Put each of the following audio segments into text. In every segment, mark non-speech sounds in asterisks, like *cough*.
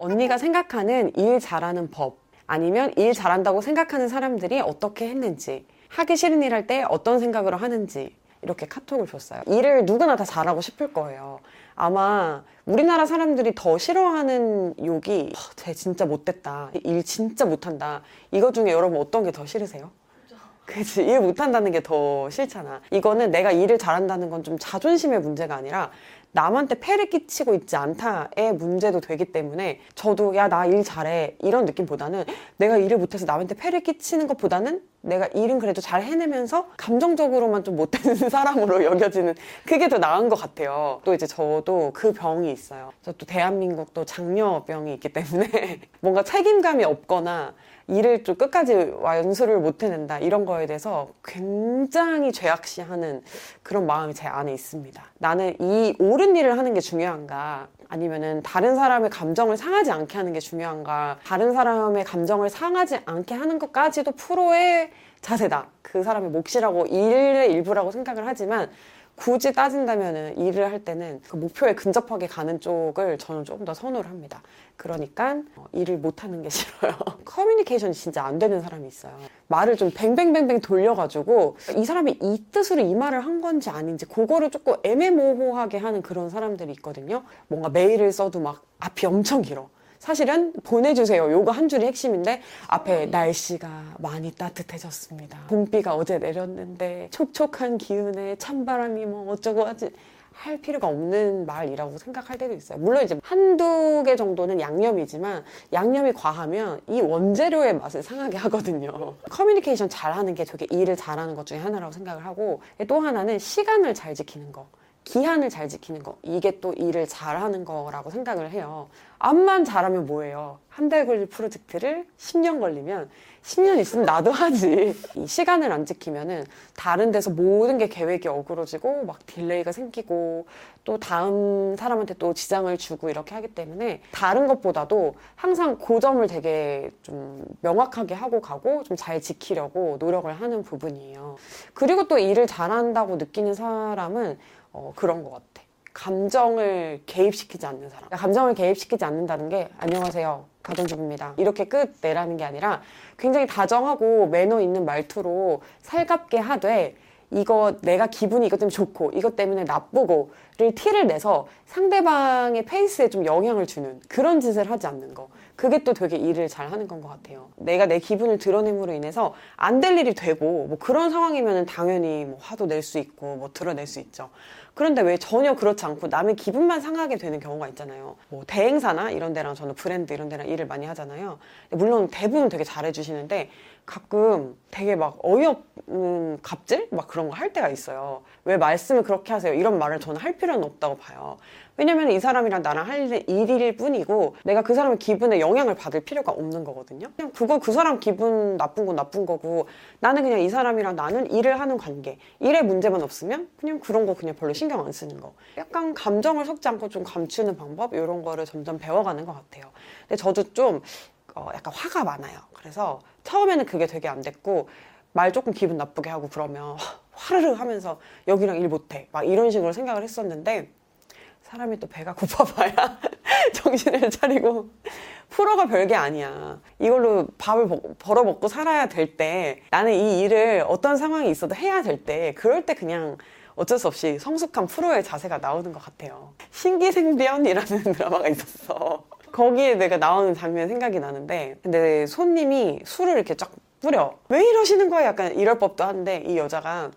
언니가 생각하는 일 잘하는 법 아니면 일 잘한다고 생각하는 사람들이 어떻게 했는지 하기 싫은 일 할 때 어떤 생각으로 하는지 이렇게 카톡을 줬어요. 일을 누구나 다 잘하고 싶을 거예요. 아마 우리나라 사람들이 더 싫어하는 욕이 "어, 쟤 진짜 못됐다. 일 진짜 못한다. 이거 중에 여러분 어떤 게 더 싫으세요? 그치 일 못한다는 게 더 싫잖아 이거는 내가 일을 잘한다는 건 좀 자존심의 문제가 아니라 남한테 폐를 끼치고 있지 않다의 문제도 되기 때문에 저도 야 나 일 잘해 이런 느낌보다는 내가 일을 못해서 남한테 폐를 끼치는 것보다는 내가 일은 그래도 잘 해내면서 감정적으로만 좀 못되는 *laughs* 사람으로 여겨지는 그게 더 나은 것 같아요. 또 이제 저도 그 병이 있어요. 저 또 대한민국도 장려병이 있기 때문에 *laughs* 뭔가 책임감이 없거나 일을 좀 끝까지 완수를 못 해낸다 이런 거에 대해서 굉장히 죄악시하는 그런 마음이 제 안에 있습니다. 나는 이 옳은 일을 하는 게 중요한가 아니면은 다른 사람의 감정을 상하지 않게 하는 게 중요한가 다른 사람의 감정을 상하지 않게 하는 것까지도 프로의 자세다. 그 사람의 몫이라고 일의 일부라고 생각을 하지만 굳이 따진다면은 일을 할 때는 그 목표에 근접하게 가는 쪽을 저는 조금 더 선호를 합니다. 그러니까 어, 일을 못하는 게 *laughs* 싫어요. 커뮤니케이션이 진짜 안 되는 사람이 있어요. 말을 좀 뱅뱅뱅뱅 돌려가지고 이 사람이 이 뜻으로 이 말을 한 건지 아닌지 그거를 조금 애매모호하게 하는 그런 사람들이 있거든요. 뭔가 메일을 써도 막 앞이 엄청 길어. 사실은 보내주세요. 요거 한 줄이 핵심인데 앞에 날씨가 많이 따뜻해졌습니다. 봄비가 어제 내렸는데 촉촉한 기운에 찬바람이 뭐 어쩌고 하지 할 필요가 없는 말이라고 생각할 때도 있어요. 물론 이제 한두 개 정도는 양념이지만 양념이 과하면 이 원재료의 맛을 상하게 하거든요. 커뮤니케이션 잘하는 게 되게 일을 잘하는 것 중에 하나라고 생각을 하고 또 하나는 시간을 잘 지키는 거. 기한을 잘 지키는 거. 이게 또 일을 잘하는 거라고 생각을 해요. 암만 잘하면 뭐예요? 한 달 걸릴 프로젝트를 10년 걸리면 10년 있으면 나도 하지. 이 시간을 안 지키면은 다른 데서 모든 게 계획이 어그러지고 막 delay가 생기고 또 다음 사람한테 또 지장을 주고 이렇게 하기 때문에 다른 것보다도 항상 그 점을 되게 좀 명확하게 하고 가고 좀 잘 지키려고 노력을 하는 부분이에요. 그리고 또 일을 잘한다고 느끼는 사람은 어, 그런 것 같아. 감정을 개입시키지 않는 사람. 그러니까 감정을 개입시키지 않는다는 게 안녕하세요. 가정주부입니다. 이렇게 끝 내라는 게 아니라 굉장히 다정하고 매너 있는 말투로 살갑게 하되 이거 내가 기분이 이것 때문에 좋고 이것 때문에 나쁘고를 티를 내서 상대방의 페이스에 좀 영향을 주는 그런 짓을 하지 않는 거 그게 또 되게 일을 잘 하는 건 것 같아요 내가 내 기분을 드러냄으로 인해서 안 될 일이 되고 뭐 그런 상황이면 당연히 뭐 화도 낼 수 있고 뭐 드러낼 수 있죠 그런데 왜 전혀 그렇지 않고 남의 기분만 상하게 되는 경우가 있잖아요 뭐 대행사나 이런 데랑 저는 브랜드 이런 데랑 일을 많이 하잖아요 물론 대부분 되게 잘해주시는데 가끔 되게 막 어이없는 갑질? 막 그런 거 할 때가 있어요. 왜 말씀을 그렇게 하세요? 이런 말을 저는 할 필요는 없다고 봐요. 왜냐면 이 사람이랑 나랑 할 일일 뿐이고 내가 그 사람의 기분에 영향을 받을 필요가 없는 거거든요. 그냥 그거 그 사람 기분 나쁜 건 나쁜 거고 나는 그냥 이 사람이랑 나는 일을 하는 관계. 일에 문제만 없으면 그냥 그런 거 그냥 별로 신경 안 쓰는 거. 약간 감정을 섞지 않고 좀 감추는 방법 이런 거를 점점 배워가는 것 같아요. 근데 저도 좀 어, 약간 화가 많아요. 그래서 처음에는 그게 되게 안 됐고 말 조금 기분 나쁘게 하고 그러면 *laughs* 화르르 하면서 여기랑 일 못해 막 이런 식으로 생각을 했었는데 사람이 또 배가 고파봐야 *laughs* 정신을 차리고 프로가 별게 아니야. 이걸로 밥을 벌어 먹고 살아야 될 때 나는 이 일을 어떤 상황이 있어도 해야 될 때 그럴 때 그냥 어쩔 수 없이 성숙한 프로의 자세가 나오는 것 같아요. 신기생변이라는 *laughs* 드라마가 있었어. 거기에 내가 나오는 장면 생각이 나는데 근데 손님이 술을 이렇게 쫙 뿌려. 왜 이러시는 거야? 약간 이럴 법도 한데 이 여자가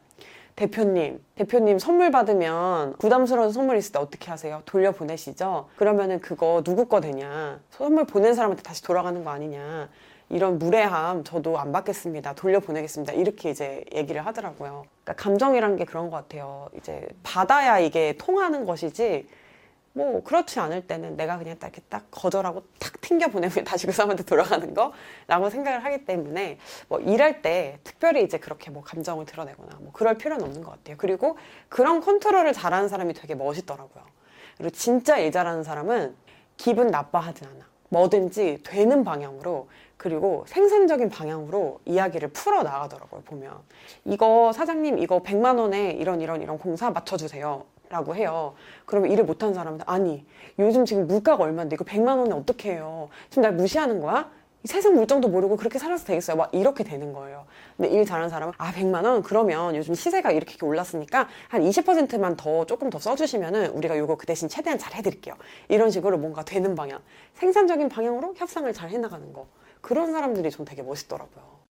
대표님, 대표님 선물 받으면 부담스러운 선물 있을 때 어떻게 하세요? 돌려보내시죠? 그러면은 그거 누구 거 되냐? 선물 보낸 사람한테 다시 돌아가는 거 아니냐? 이런 무례함 저도 안 받겠습니다. 돌려보내겠습니다. 이렇게 이제 얘기를 하더라고요. 그러니까 감정이란 게 그런 것 같아요. 이제 받아야 이게 통하는 것이지 뭐 그렇지 않을 때는 내가 그냥 딱 이렇게 딱 거절하고 탁 튕겨 보내면 *laughs* 다시 그 사람한테 돌아가는 거라고 생각을 하기 때문에 뭐 일할 때 특별히 이제 그렇게 뭐 감정을 드러내거나 뭐 그럴 필요는 없는 것 같아요. 그리고 그런 컨트롤을 잘하는 사람이 되게 멋있더라고요. 그리고 진짜 일 잘하는 사람은 기분 나빠하지 않아. 뭐든지 되는 방향으로 그리고 생산적인 방향으로 이야기를 풀어 나가더라고요 보면 이거 사장님 이거 100만 원에 이런 이런 이런 공사 맞춰주세요 라고 해요. 그러면 일을 못하는 사람한테 아니 요즘 지금 물가가 얼마인데 이거 100만 원에 어떻게 해요? 지금 날 무시하는 거야? 이 세상 물정도 모르고 그렇게 살아서 되겠어요? 막 이렇게 되는 거예요. 근데 일 잘하는 사람은 아 100만 원 그러면 요즘 시세가 이렇게 올랐으니까 한 20%만 더 조금 더 써주시면은 우리가 요거 그 대신 최대한 잘 해드릴게요. 이런 식으로 뭔가 되는 방향, 생산적인 방향으로 협상을 잘 해나가는 거 그런 사람들이 좀 되게 멋있더라고요.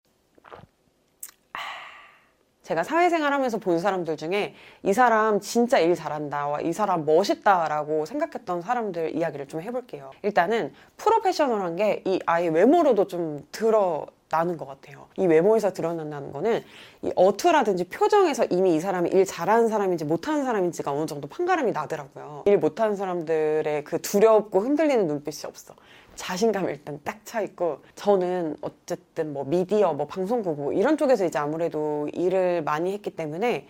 제가 사회생활 하면서 본 사람들 중에 이 사람 진짜 일 잘한다, 이 사람 멋있다라고 생각했던 사람들 이야기를 좀 해볼게요. 일단은 프로페셔널한 게 이 아이 외모로도 좀 드러 나는 것 같아요. 이 외모에서 드러난다는 거는 이 어투라든지 표정에서 이미 이 사람이 일 잘하는 사람인지 못하는 사람인지가 어느 정도 판가름이 나더라고요. 일 못하는 사람들의 그 두렵고 흔들리는 눈빛이 없어. 자신감이 일단 딱 차 있고 저는 어쨌든 뭐 미디어 뭐 방송국 뭐 이런 쪽에서 이제 아무래도 일을 많이 했기 때문에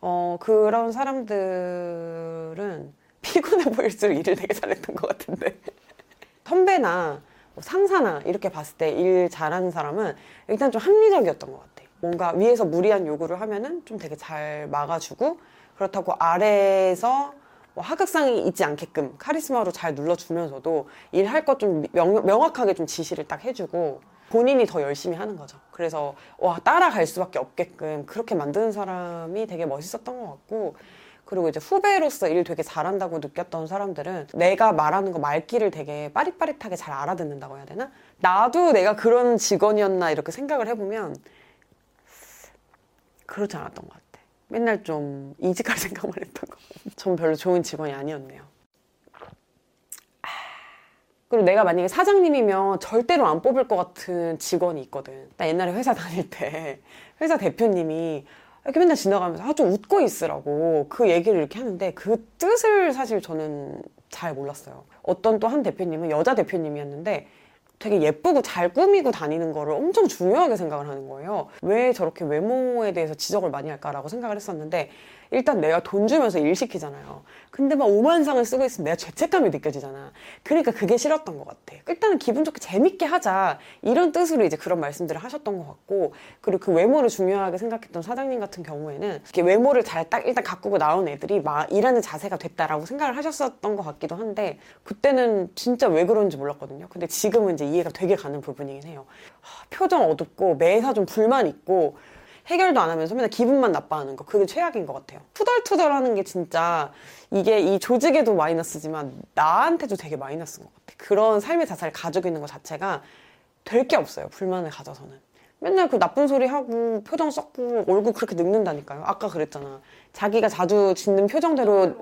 어 그런 사람들은 *laughs* 피곤해 보일수록 일을 되게 잘했던 것 같은데 *laughs* 선배나 뭐 상사나 이렇게 봤을 때 일 잘하는 사람은 일단 좀 합리적이었던 것 같아요. 뭔가 위에서 무리한 요구를 하면은 좀 되게 잘 막아주고 그렇다고 아래에서 뭐 하극상이 있지 않게끔 카리스마로 잘 눌러주면서도 일할 것 좀 명확하게 좀 지시를 딱 해주고 본인이 더 열심히 하는 거죠. 그래서 와 따라갈 수밖에 없게끔 그렇게 만드는 사람이 되게 멋있었던 것 같고 그리고 이제 후배로서 일 되게 잘한다고 느꼈던 사람들은 내가 말하는 거 말귀를 되게 빠릿빠릿하게 잘 알아듣는다고 해야 되나? 나도 내가 그런 직원이었나 이렇게 생각을 해보면 그렇지 않았던 것 같아요. 맨날 좀 이직할 *laughs* 생각만 했던 거. 전 별로 좋은 직원이 아니었네요. 그리고 내가 만약에 사장님이면 절대로 안 뽑을 것 같은 직원이 있거든. 나 옛날에 회사 다닐 때 *laughs* 회사 대표님이 이렇게 맨날 지나가면서 아주 웃고 있으라고 그 얘기를 이렇게 하는데 그 뜻을 사실 저는 잘 몰랐어요. 어떤 또 한 대표님은 여자 대표님이었는데 되게 예쁘고 잘 꾸미고 다니는 거를 엄청 중요하게 생각을 하는 거예요. 왜 저렇게 외모에 대해서 지적을 많이 할까라고 생각을 했었는데 일단 내가 돈 주면서 일 시키잖아요. 근데 막 오만상을 쓰고 있으면 내가 죄책감이 느껴지잖아. 그러니까 그게 싫었던 것 같아. 일단은 기분 좋게 재밌게 하자. 이런 뜻으로 이제 그런 말씀들을 하셨던 것 같고, 그리고 그 외모를 중요하게 생각했던 사장님 같은 경우에는 이렇게 외모를 잘 딱 일단 가꾸고 나온 애들이 막 일하는 자세가 됐다라고 생각을 하셨었던 것 같기도 한데, 그때는 진짜 왜 그런지 몰랐거든요. 근데 지금은 이제 이해가 되게 가는 부분이긴 해요. 표정 어둡고 매사 좀 불만 있고 해결도 안 하면서 맨날 기분만 나빠하는 거. 그게 최악인 것 같아요. 투덜투덜하는 게 진짜 이게 이 조직에도 마이너스지만 나한테도 되게 마이너스인 것 같아. 그런 삶의 자세를 가지고 있는 것 자체가 될 게 없어요 불만을 가져서는. 맨날 그 나쁜 소리 하고 표정 썩고 얼굴 그렇게 늙는다니까요. 아까 그랬잖아. 자기가 자주 짓는 표정대로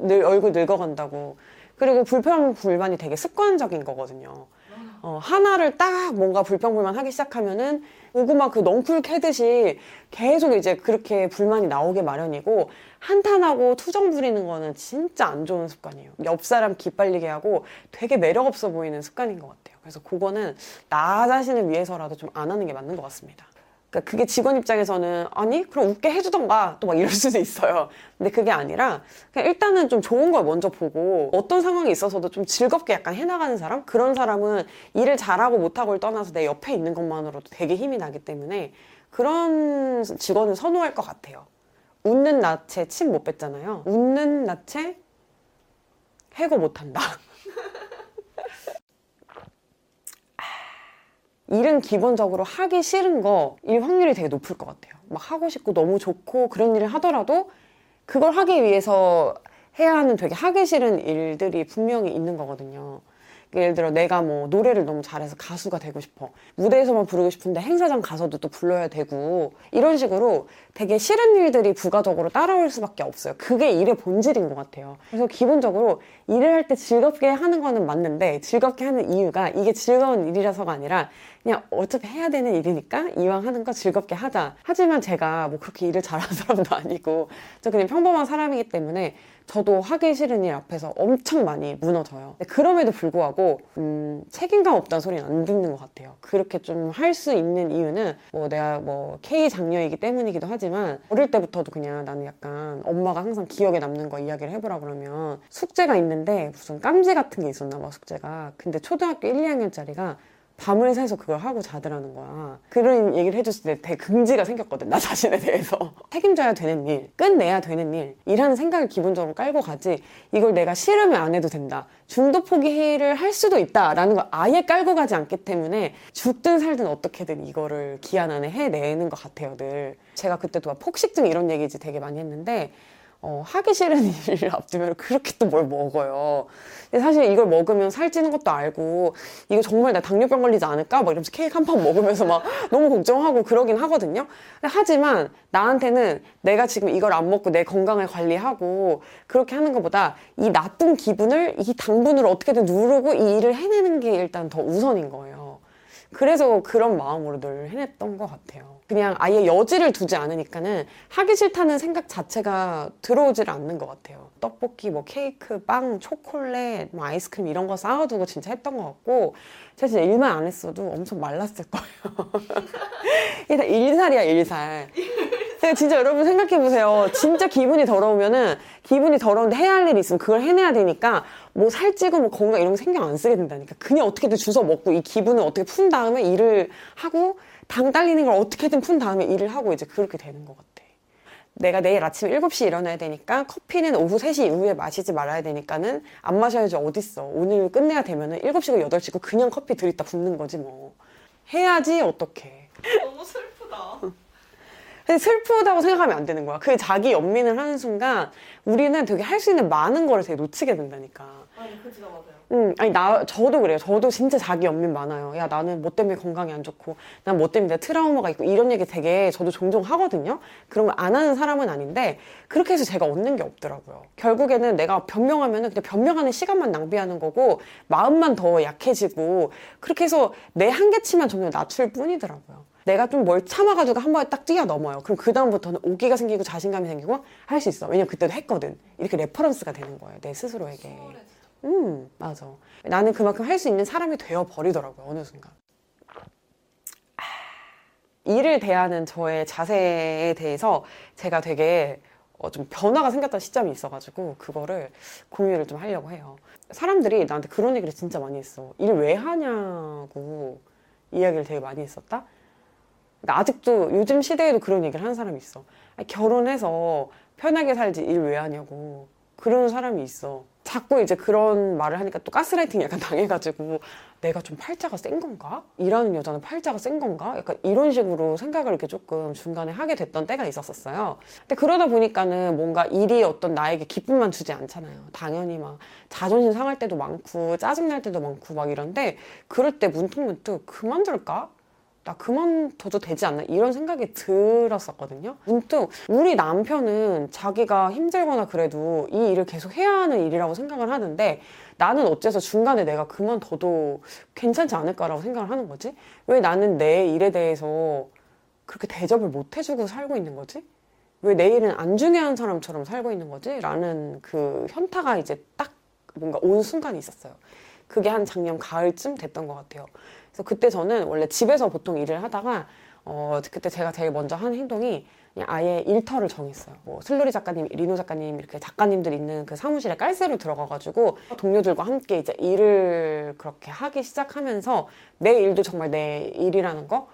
늘, 얼굴 늙어간다고. 그리고 불평 불만이 되게 습관적인 거거든요 어, 하나를 딱 뭔가 불평불만 하기 시작하면은 고구마 그 넝쿨 캐듯이 계속 이제 그렇게 불만이 나오게 마련이고 한탄하고 투정 부리는 거는 진짜 안 좋은 습관이에요. 옆 사람 기빨리게 하고 되게 매력 없어 보이는 습관인 것 같아요. 그래서 그거는 나 자신을 위해서라도 좀 안 하는 게 맞는 것 같습니다. 그러니까 그게 직원 입장에서는 아니 그럼 웃게 해주던가 또 막 이럴 수도 있어요. 근데 그게 아니라 그냥 일단은 좀 좋은 걸 먼저 보고 어떤 상황이 있어서도 좀 즐겁게 약간 해나가는 사람 그런 사람은 일을 잘하고 못하고를 떠나서 내 옆에 있는 것만으로도 되게 힘이 나기 때문에 그런 직원을 선호할 것 같아요. 웃는 나체 침못 뱉잖아요. 웃는 나체 해고 못한다. 일은 기본적으로 하기 싫은 거일 확률이 되게 높을 것 같아요. 막 하고 싶고 너무 좋고 그런 일을 하더라도 그걸 하기 위해서 해야 하는 되게 하기 싫은 일들이 분명히 있는 거거든요. 예를 들어 내가 뭐 노래를 너무 잘해서 가수가 되고 싶어. 무대에서만 부르고 싶은데 행사장 가서도 또 불러야 되고 이런 식으로 되게 싫은 일들이 부가적으로 따라올 수밖에 없어요. 그게 일의 본질인 것 같아요. 그래서 기본적으로 일을 할 때 즐겁게 하는 거는 맞는데 즐겁게 하는 이유가 이게 즐거운 일이라서가 아니라 그냥 어차피 해야 되는 일이니까 이왕 하는 거 즐겁게 하자. 하지만 제가 뭐 그렇게 일을 잘하는 사람도 *laughs* 아니고 저 그냥 평범한 사람이기 때문에 저도 하기 싫은 일 앞에서 엄청 많이 무너져요. 그럼에도 불구하고 음, 책임감 없다는 소리는 안 듣는 것 같아요. 그렇게 좀 할 수 있는 이유는 뭐 내가 뭐 K 장녀이기 때문이기도 하지만 어릴 때부터도 그냥 나는 약간 엄마가 항상 기억에 남는 거 이야기를 해보라 그러면 숙제가 있는데 무슨 깜지 같은 게 있었나 봐 숙제가. 근데 초등학교 1, 2학년짜리가 밤을 새서 그걸 하고 자더라는 거야. 그런 얘기를 해줬을 때 되게 긍지가 생겼거든. 나 자신에 대해서. *laughs* 책임져야 되는 일, 끝내야 되는 일, 이라는 생각을 기본적으로 깔고 가지. 이걸 내가 싫으면 안 해도 된다. 중도 포기를 할 수도 있다 라는 걸 아예 깔고 가지 않기 때문에 죽든 살든 어떻게든 이거를 기한 안에 해내는 것 같아요, 늘. 제가 그때도 폭식증 이런 얘기 지 되게 많이 했는데 어, 하기 싫은 *laughs* 일을 앞두면 그렇게 또 뭘 먹어요. 근데 사실 이걸 먹으면 살찌는 것도 알고, 이거 정말 나 당뇨병 걸리지 않을까? 막 이러면서 케이크 한 판 먹으면서 막 *laughs* 너무 걱정하고 그러긴 하거든요. 하지만 나한테는 내가 지금 이걸 안 먹고 내 건강을 관리하고 그렇게 하는 것보다 이 나쁜 기분을 이 당분으로 어떻게든 누르고 이 일을 해내는 게 일단 더 우선인 거예요. 그래서 그런 마음으로 늘 해냈던 것 같아요. 그냥 아예 여지를 두지 않으니까는 하기 싫다는 생각 자체가 들어오질 않는 것 같아요. 떡볶이, 뭐 케이크, 빵, 초콜릿, 뭐 아이스크림 이런 거 쌓아두고 진짜 했던 것 같고 진짜 일만 안 했어도 엄청 말랐을 거예요. *laughs* 이게 다 일살이야 일살. 근데 진짜 여러분 생각해 보세요. 진짜 기분이 더러우면은 기분이 더러운데 해야 할 일이 있으면 그걸 해내야 되니까 뭐 살찌고 뭐 건강 이런 거 신경 안 쓰게 된다니까. 그냥 어떻게든 주워 먹고 이 기분을 어떻게 푼 다음에 일을 하고 당 딸리는 걸 어떻게든 푼 다음에 일을 하고 이제 그렇게 되는 것 같아. 내가 내일 아침 7시에 일어나야 되니까 커피는 오후 3시 이후에 마시지 말아야 되니까는 안 마셔야지 어딨어. 오늘 끝내야 되면은 7시고 8시고 그냥 커피 들이다 붓는 거지 뭐. 해야지 어떡해. 너무 슬프다. *laughs* 근데 슬프다고 생각하면 안 되는 거야. 그 자기 연민을 하는 순간 우리는 되게 할 수 있는 많은 거를 되게 놓치게 된다니까. 아니 그지가 맞아요. 음, 아니, 나, 저도 그래요. 저도 진짜 자기 연민 많아요. 야, 나는 뭐 때문에 건강이 안 좋고, 난 뭐 때문에 트라우마가 있고, 이런 얘기 되게 저도 종종 하거든요? 그런 걸 안 하는 사람은 아닌데, 그렇게 해서 제가 얻는 게 없더라고요. 결국에는 내가 변명하면은 그냥 변명하는 시간만 낭비하는 거고, 마음만 더 약해지고, 그렇게 해서 내 한계치만 점점 낮출 뿐이더라고요. 내가 좀 뭘 참아가지고 한 번에 딱 뛰어넘어요. 그럼 그다음부터는 오기가 생기고 자신감이 생기고 할 수 있어. 왜냐면 그때도 했거든. 이렇게 reference가 되는 거예요. 내 스스로에게. 음, 맞아. 나는 그만큼 할 수 있는 사람이 되어 버리더라고요, 어느 순간. 아, 일을 대하는 저의 자세에 대해서 제가 되게 어, 좀 변화가 생겼던 시점이 있어가지고 그거를 공유를 좀 하려고 해요. 사람들이 나한테 그런 얘기를 진짜 많이 했어. 일 왜 하냐고 이야기를 되게 많이 했었다. 아직도 요즘 시대에도 그런 얘기를 하는 사람이 있어. 결혼해서 편하게 살지 일 왜 하냐고. 그러는 사람이 있어. 자꾸 이제 그런 말을 하니까 또 가스라이팅 약간 당해가지고 내가 좀 팔자가 센 건가? 일하는 여자는 팔자가 센 건가? 약간 이런 식으로 생각을 이렇게 조금 중간에 하게 됐던 때가 있었었어요. 근데 그러다 보니까는 뭔가 일이 어떤 나에게 기쁨만 주지 않잖아요. 당연히 막 자존심 상할 때도 많고 짜증날 때도 많고 막 이런데 그럴 때 문득문득 그만둘까? 나 그만둬도 되지 않나 이런 생각이 들었었거든요. 문득 우리 남편은 자기가 힘들거나 그래도 이 일을 계속 해야 하는 일이라고 생각을 하는데 나는 어째서 중간에 내가 그만둬도 괜찮지 않을까라고 생각을 하는 거지? 왜 나는 내 일에 대해서 그렇게 대접을 못 해주고 살고 있는 거지? 왜 내 일은 안 중요한 사람처럼 살고 있는 거지? 라는 그 현타가 이제 딱 뭔가 온 순간이 있었어요. 그게 한 작년 가을쯤 됐던 것 같아요. 그래서 그때 저는 원래 집에서 보통 일을 하다가 어, 그때 제가 제일 먼저 한 행동이 그냥 아예 일터를 정했어요. 뭐 슬로리 작가님, 리노 작가님 이렇게 작가님들 있는 그 사무실에 깔새로 들어가가지고 동료들과 함께 이제 일을 그렇게 하기 시작하면서 내 일도 정말 내 일이라는 거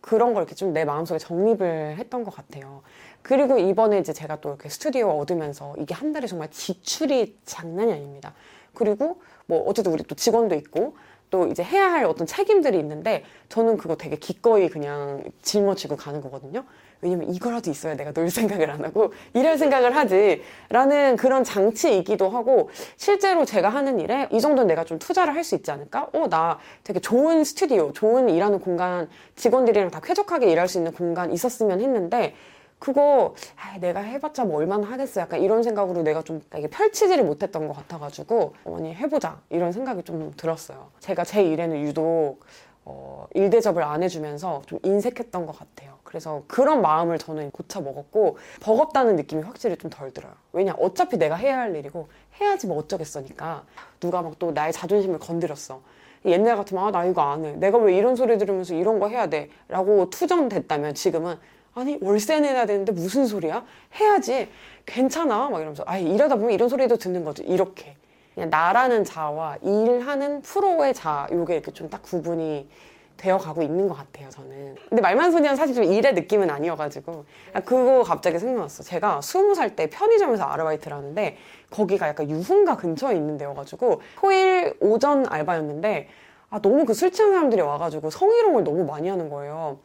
그런 걸 이렇게 좀 내 마음속에 정립을 했던 것 같아요. 그리고 이번에 이제 제가 또 이렇게 스튜디오 얻으면서 이게 한 달에 정말 지출이 장난이 아닙니다. 그리고 뭐 어쨌든 우리 또 직원도 있고 또 이제 해야 할 어떤 책임들이 있는데 저는 그거 되게 기꺼이 그냥 짊어지고 가는 거거든요. 왜냐면 이거라도 있어야 내가 놀 생각을 안 하고 일할 생각을 하지 라는 그런 장치이기도 하고 실제로 제가 하는 일에 이 정도는 내가 좀 투자를 할 수 있지 않을까? 어, 나 되게 좋은 스튜디오, 좋은 일하는 공간, 직원들이랑 다 쾌적하게 일할 수 있는 공간 있었으면 했는데 그거 아, 내가 해봤자 뭐 얼마나 하겠어. 약간 이런 생각으로 내가 좀 이게 펼치지를 못했던 것 같아가지고 어머니 해보자. 이런 생각이 좀 들었어요. 제가 제 일에는 유독 어, 일 대접을 안 해주면서 좀 인색했던 것 같아요. 그래서 그런 마음을 저는 고쳐 먹었고 버겁다는 느낌이 확실히 좀 덜 들어요. 왜냐 어차피 내가 해야 할 일이고 해야지 뭐 어쩌겠어니까. 누가 막 또 나의 자존심을 건드렸어. 옛날 같으면 아 나 이거 안 해. 내가 왜 이런 소리 들으면서 이런 거 해야 돼? 라고 투정됐다면 지금은 아니 월세 내야 되는데 무슨 소리야? 해야지. 괜찮아. 막 이러면서. 아 일하다 보면 이런 소리도 듣는 거지. 이렇게. 그냥 나라는 자와 일하는 프로의 자 요게 이렇게 좀 딱 구분이 되어 가고 있는 것 같아요 저는. 근데 말만 소년 사실 좀 일의 느낌은 아니어가지고. 아, 그거 갑자기 생각났어. 제가 스무 살 때 편의점에서 아르바이트를 하는데 거기가 약간 유흥가 근처에 있는 데여가지고 토일 오전 알바였는데 아 너무 그 술 취한 사람들이 와가지고 성희롱을 너무 많이 하는 거예요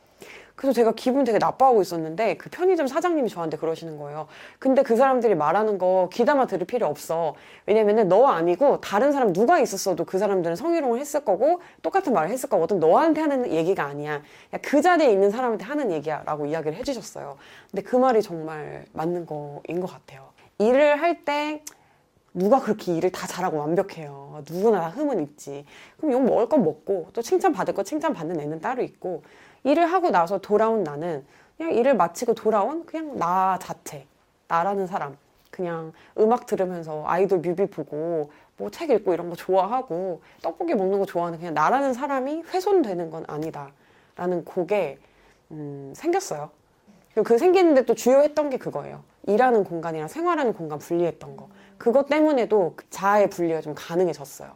그래서 제가 기분 되게 나빠하고 있었는데 그 편의점 사장님이 저한테 그러시는 거예요. 근데 그 사람들이 말하는 거 귀담아 들을 필요 없어. 왜냐면은 너 아니고 다른 사람 누가 있었어도 그 사람들은 성희롱을 했을 거고 똑같은 말을 했을 거거든. 너한테 하는 얘기가 아니야. 그냥 그 자리에 있는 사람한테 하는 얘기야. 라고 이야기를 해주셨어요. 근데 그 말이 정말 맞는 거인 것 같아요. 일을 할 때 누가 그렇게 일을 다 잘하고 완벽해요. 누구나 다 흠은 있지. 그럼 욕 먹을 건 먹고 또 칭찬 받을 거 칭찬 받는 애는 따로 있고 일을 하고 나서 돌아온 나는 그냥 일을 마치고 돌아온 그냥 나 자체. 나라는 사람. 그냥 음악 들으면서 아이돌 뮤비 보고 뭐 책 읽고 이런 거 좋아하고 떡볶이 먹는 거 좋아하는 그냥 나라는 사람이 훼손되는 건 아니다. 라는 곡에 음, 생겼어요. 그 생기는데 또 주요했던 게 그거예요. 일하는 공간이랑 생활하는 공간 분리했던 거. 그것 때문에도 그 자아의 분리가 좀 가능해졌어요.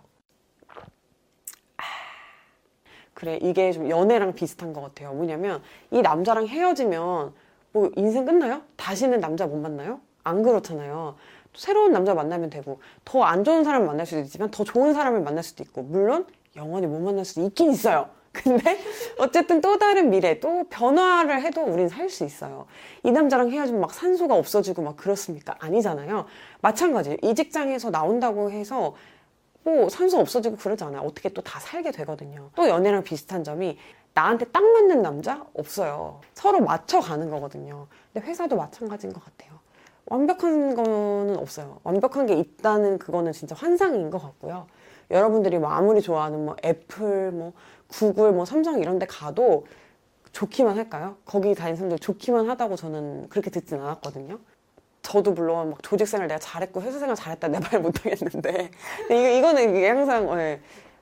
그래 이게 좀 연애랑 비슷한 것 같아요. 뭐냐면 이 남자랑 헤어지면 뭐 인생 끝나요? 다시는 남자 못 만나요? 안 그렇잖아요. 새로운 남자 만나면 되고 더 안 좋은 사람을 만날 수도 있지만 더 좋은 사람을 만날 수도 있고 물론 영원히 못 만날 수도 있긴 있어요. *laughs* 근데 어쨌든 또 다른 미래 또 변화를 해도 우린 살 수 있어요. 이 남자랑 헤어지면 막 산소가 없어지고 막 그렇습니까? 아니잖아요. 마찬가지예요. 이 직장에서 나온다고 해서 뭐 산소 없어지고 그러지 않아요. 어떻게 또 다 살게 되거든요. 또 연애랑 비슷한 점이 나한테 딱 맞는 남자 없어요. 서로 맞춰가는 거거든요. 근데 회사도 마찬가지인 것 같아요. 완벽한 거는 없어요. 완벽한 게 있다는 그거는 진짜 환상인 것 같고요. 여러분들이 뭐 아무리 좋아하는 뭐 애플, 뭐 구글, 뭐 삼성 이런 데 가도 좋기만 할까요? 거기 다니는 사람들 좋기만 하다고 저는 그렇게 듣진 않았거든요. 저도 물론 막 조직 생활 내가 잘했고 회사 생활 잘했다 내 말 못하겠는데 이거, 이거는 항상 예,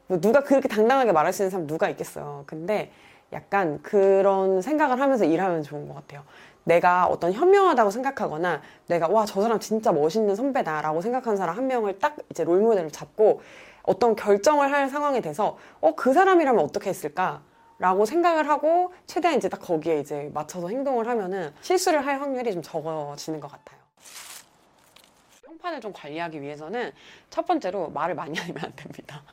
뭐 누가 그렇게 당당하게 말할 수 있는 사람 누가 있겠어요. 근데 약간 그런 생각을 하면서 일하면 좋은 것 같아요. 내가 어떤 현명하다고 생각하거나 내가 와 저 사람 진짜 멋있는 선배다라고 생각하는 사람 한 명을 딱 이제 롤 모델을 잡고 어떤 결정을 할 상황에 대해서 어 그 사람이라면 어떻게 했을까? 라고 생각을 하고 최대한 이제 딱 거기에 이제 맞춰서 행동을 하면은 실수를 할 확률이 좀 적어지는 것 같아요. 평판을 좀 관리하기 위해서는 첫 번째로 말을 많이 *laughs* 하면 안 됩니다.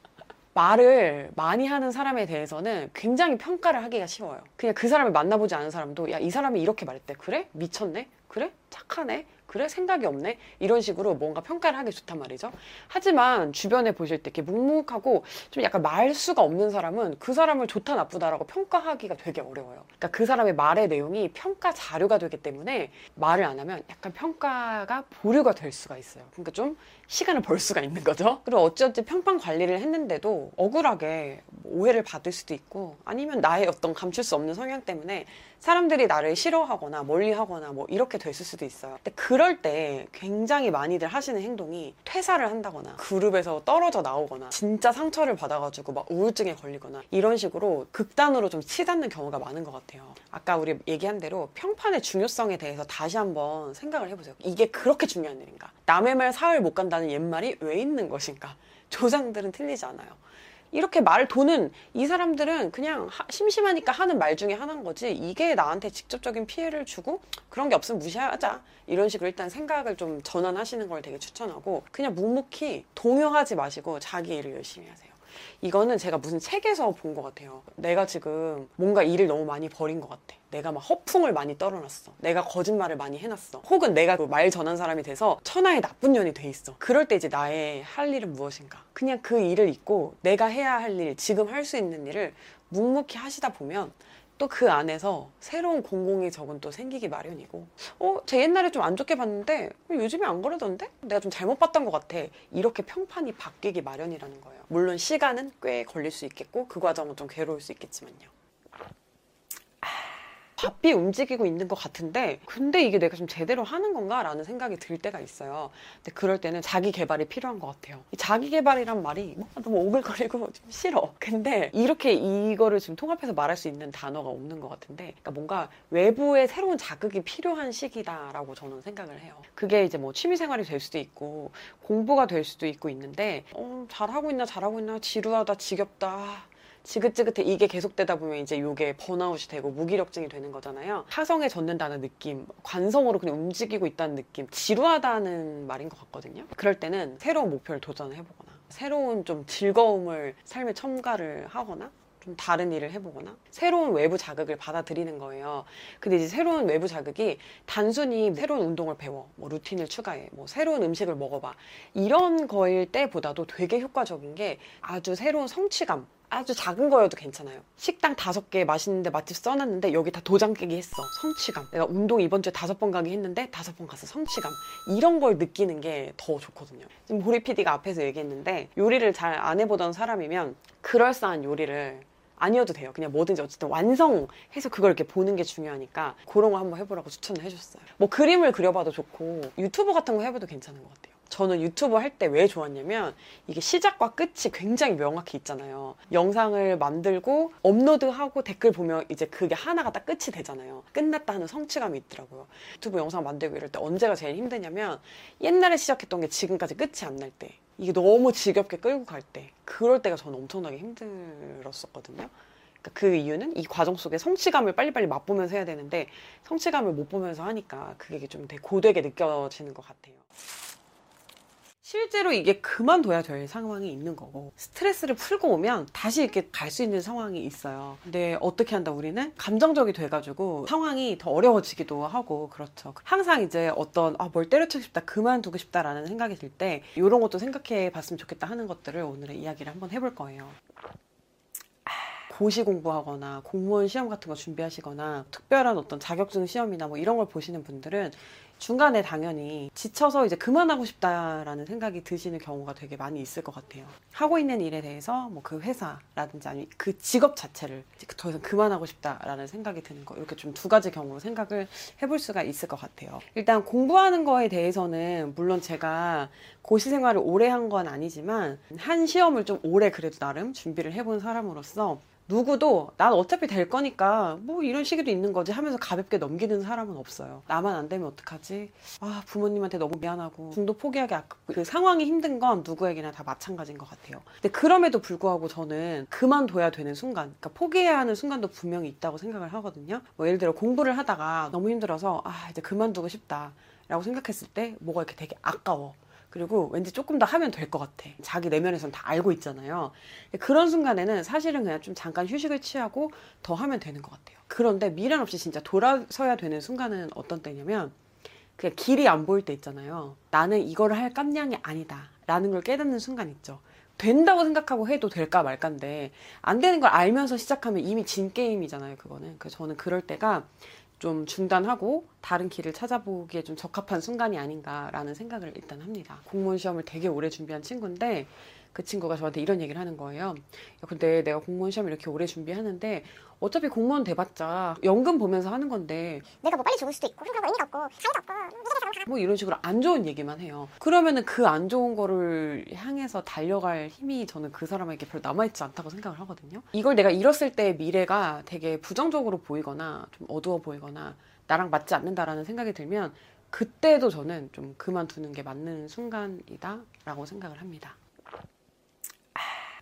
말을 많이 하는 사람에 대해서는 굉장히 평가를 하기가 쉬워요. 그냥 그 사람을 만나보지 않은 사람도 야, 이 사람이 이렇게 말했대. 그래? 미쳤네? 그래? 착하네? 그래? 생각이 없네? 이런 식으로 뭔가 평가를 하기 좋단 말이죠. 하지만 주변에 보실 때 이렇게 묵묵하고 좀 약간 말수가 없는 사람은 그 사람을 좋다 나쁘다라고 평가하기가 되게 어려워요. 그러니까 그 사람의 말의 내용이 평가 자료가 되기 때문에 말을 안 하면 약간 평가가 보류가 될 수가 있어요. 그러니까 좀 시간을 벌 수가 있는 거죠. 그리고 어찌어찌 평판 관리를 했는데도 억울하게 오해를 받을 수도 있고 아니면 나의 어떤 감출 수 없는 성향 때문에 사람들이 나를 싫어하거나 멀리하거나 뭐 이렇게 됐을 수도 있어요. 근데 그럴 때 굉장히 많이들 하시는 행동이 퇴사를 한다거나 그룹에서 떨어져 나오거나 진짜 상처를 받아가지고 막 우울증에 걸리거나 이런 식으로 극단으로 좀 치닫는 경우가 많은 것 같아요. 아까 우리 얘기한 대로 평판의 중요성에 대해서 다시 한번 생각을 해보세요. 이게 그렇게 중요한 일인가? 남의 말 사흘 못 간다는 옛말이 왜 있는 것인가? 조상들은 틀리지 않아요. 이렇게 말 도는 이 사람들은 그냥 하- 심심하니까 하는 말 중에 하나인 거지 이게 나한테 직접적인 피해를 주고 그런 게 없으면 무시하자 이런 식으로 일단 생각을 좀 전환하시는 걸 되게 추천하고 그냥 묵묵히 동요하지 마시고 자기 일을 열심히 하세요. 이거는 제가 무슨 책에서 본 것 같아요. 내가 지금 뭔가 일을 너무 많이 버린 것 같아. 내가 막 허풍을 많이 떨어놨어. 내가 거짓말을 많이 해놨어. 혹은 내가 그말 전한 사람이 돼서 천하의 나쁜 년이 돼 있어. 그럴 때 이제 나의 할 일은 무엇인가? 그냥 그 일을 잊고 내가 해야 할 일, 지금 할 수 있는 일을 묵묵히 하시다 보면 또 그 안에서 새로운 공공의 적은 또 생기기 마련이고 어? 제 옛날에 좀 안 좋게 봤는데 어, 요즘에 안 그러던데? 내가 좀 잘못 봤던 것 같아 이렇게 평판이 바뀌기 마련이라는 거예요 물론 시간은 꽤 걸릴 수 있겠고 그 과정은 좀 괴로울 수 있겠지만요 아, 바삐 움직이고 있는 것 같은데 근데 이게 내가 좀 제대로 하는 건가라는 생각이 들 때가 있어요. 근데 그럴 때는 자기 개발이 필요한 것 같아요. 이 자기 개발이란 말이 너무 오글거리고 *laughs* 좀 싫어. 근데 이렇게 이거를 지금 통합해서 말할 수 있는 단어가 없는 것 같은데 그러니까 뭔가 외부의 새로운 자극이 필요한 시기다라고 저는 생각을 해요. 그게 이제 뭐 취미생활이 될 수도 있고 공부가 될 수도 있고 있는데 어, 잘하고 있나 잘하고 있나 지루하다 지겹다 지긋지긋해 이게 계속되다 보면 이제 이게 번아웃이 되고 무기력증이 되는 거잖아요. 타성에 젖는다는 느낌, 관성으로 그냥 움직이고 있다는 느낌, 지루하다는 말인 것 같거든요. 그럴 때는 새로운 목표를 도전해보거나 새로운 좀 즐거움을 삶에 첨가를 하거나 좀 다른 일을 해보거나 새로운 외부 자극을 받아들이는 거예요. 근데 이제 새로운 외부 자극이 단순히 새로운 운동을 배워, 뭐 루틴을 추가해, 뭐 새로운 음식을 먹어봐 이런 거일 때보다도 되게 효과적인 게 아주 새로운 성취감. 아주 작은 거여도 괜찮아요. 식당 다섯 개 맛있는데 맛집 써놨는데 여기 다 도장 깨기 했어. 성취감. 내가 운동 이번 주에 다섯 번 가기 했는데 다섯 번 가서 성취감. 이런 걸 느끼는 게 더 좋거든요. 지금 보리 PD가 앞에서 얘기했는데 요리를 잘 안 해보던 사람이면 그럴싸한 요리를 아니어도 돼요. 그냥 뭐든지 어쨌든 완성해서 그걸 이렇게 보는 게 중요하니까 그런 거 한번 해보라고 추천을 해줬어요. 뭐 그림을 그려봐도 좋고 유튜브 같은 거 해봐도 괜찮은 것 같아요. 저는 유튜브 할 때 왜 좋았냐면 이게 시작과 끝이 굉장히 명확히 있잖아요. 영상을 만들고 업로드하고 댓글 보면 이제 그게 하나가 딱 끝이 되잖아요. 끝났다 하는 성취감이 있더라고요. 유튜브 영상 만들고 이럴 때 언제가 제일 힘드냐면 옛날에 시작했던 게 지금까지 끝이 안 날 때. 이게 너무 지겹게 끌고 갈 때. 그럴 때가 저는 엄청나게 힘들었었거든요. 그러니까 그 이유는 이 과정 속에 성취감을 빨리빨리 맛보면서 해야 되는데 성취감을 못 보면서 하니까 그게 좀 되게 고되게 느껴지는 것 같아요. 실제로 이게 그만둬야 될 상황이 있는 거고 스트레스를 풀고 오면 다시 이렇게 갈 수 있는 상황이 있어요. 근데 어떻게 한다 우리는 감정적이 돼가지고 상황이 더 어려워지기도 하고 그렇죠. 항상 이제 어떤 아, 뭘 때려치고 싶다 그만두고 싶다라는 생각이 들 때 이런 것도 생각해 봤으면 좋겠다 하는 것들을 오늘의 이야기를 한번 해볼 거예요. 고시 공부하거나 공무원 시험 같은 거 준비하시거나 특별한 어떤 자격증 시험이나 뭐 이런 걸 보시는 분들은 중간에 당연히 지쳐서 이제 그만하고 싶다라는 생각이 드시는 경우가 되게 많이 있을 것 같아요. 하고 있는 일에 대해서 뭐 그 회사라든지 아니면 그 직업 자체를 더 이상 그만하고 싶다라는 생각이 드는 거 이렇게 좀 두 가지 경우로 생각을 해볼 수가 있을 것 같아요. 일단 공부하는 거에 대해서는 물론 제가 고시 생활을 오래 한 건 아니지만 한 시험을 좀 오래 그래도 나름 준비를 해본 사람으로서 누구도 난 어차피 될 거니까 뭐 이런 시기도 있는 거지 하면서 가볍게 넘기는 사람은 없어요. 나만 안 되면 어떡하지? 아 부모님한테 너무 미안하고 중도 포기하기 아깝고 그 상황이 힘든 건 누구에게나 다 마찬가지인 것 같아요. 근데 그럼에도 불구하고 저는 그만둬야 되는 순간, 그러니까 포기해야 하는 순간도 분명히 있다고 생각을 하거든요. 뭐 예를 들어 공부를 하다가 너무 힘들어서 아 이제 그만두고 싶다 라고 생각했을 때 뭐가 이렇게 되게 아까워. 그리고 왠지 조금 더 하면 될 것 같아. 자기 내면에서는 다 알고 있잖아요. 그런 순간에는 사실은 그냥 좀 잠깐 휴식을 취하고 더 하면 되는 것 같아요. 그런데 미련 없이 진짜 돌아서야 되는 순간은 어떤 때냐면 그냥 길이 안 보일 때 있잖아요. 나는 이거를 할 깜냥이 아니다. 라는 걸 깨닫는 순간 있죠. 된다고 생각하고 해도 될까 말까인데 안 되는 걸 알면서 시작하면 이미 진 게임이잖아요. 그거는. 그래서 저는 그럴 때가 좀 중단하고 다른 길을 찾아보기에 좀 적합한 순간이 아닌가라는 생각을 일단 합니다. 공무원 시험을 되게 오래 준비한 친구인데 그 친구가 저한테 이런 얘기를 하는 거예요. 야, 근데 내가 공무원 시험 이렇게 오래 준비하는데 어차피 공무원 돼봤자 연금 보면서 하는 건데 내가 뭐 빨리 죽을 수도 있고 그런 거 의미가 없고 사이도 없고 뭐 이런 식으로 안 좋은 얘기만 해요. 그러면은 그 안 좋은 거를 향해서 달려갈 힘이 저는 그 사람에게 별로 남아있지 않다고 생각을 하거든요. 이걸 내가 잃었을 때 미래가 되게 부정적으로 보이거나 좀 어두워 보이거나 나랑 맞지 않는다라는 생각이 들면 그때도 저는 좀 그만두는 게 맞는 순간이다라고 생각을 합니다.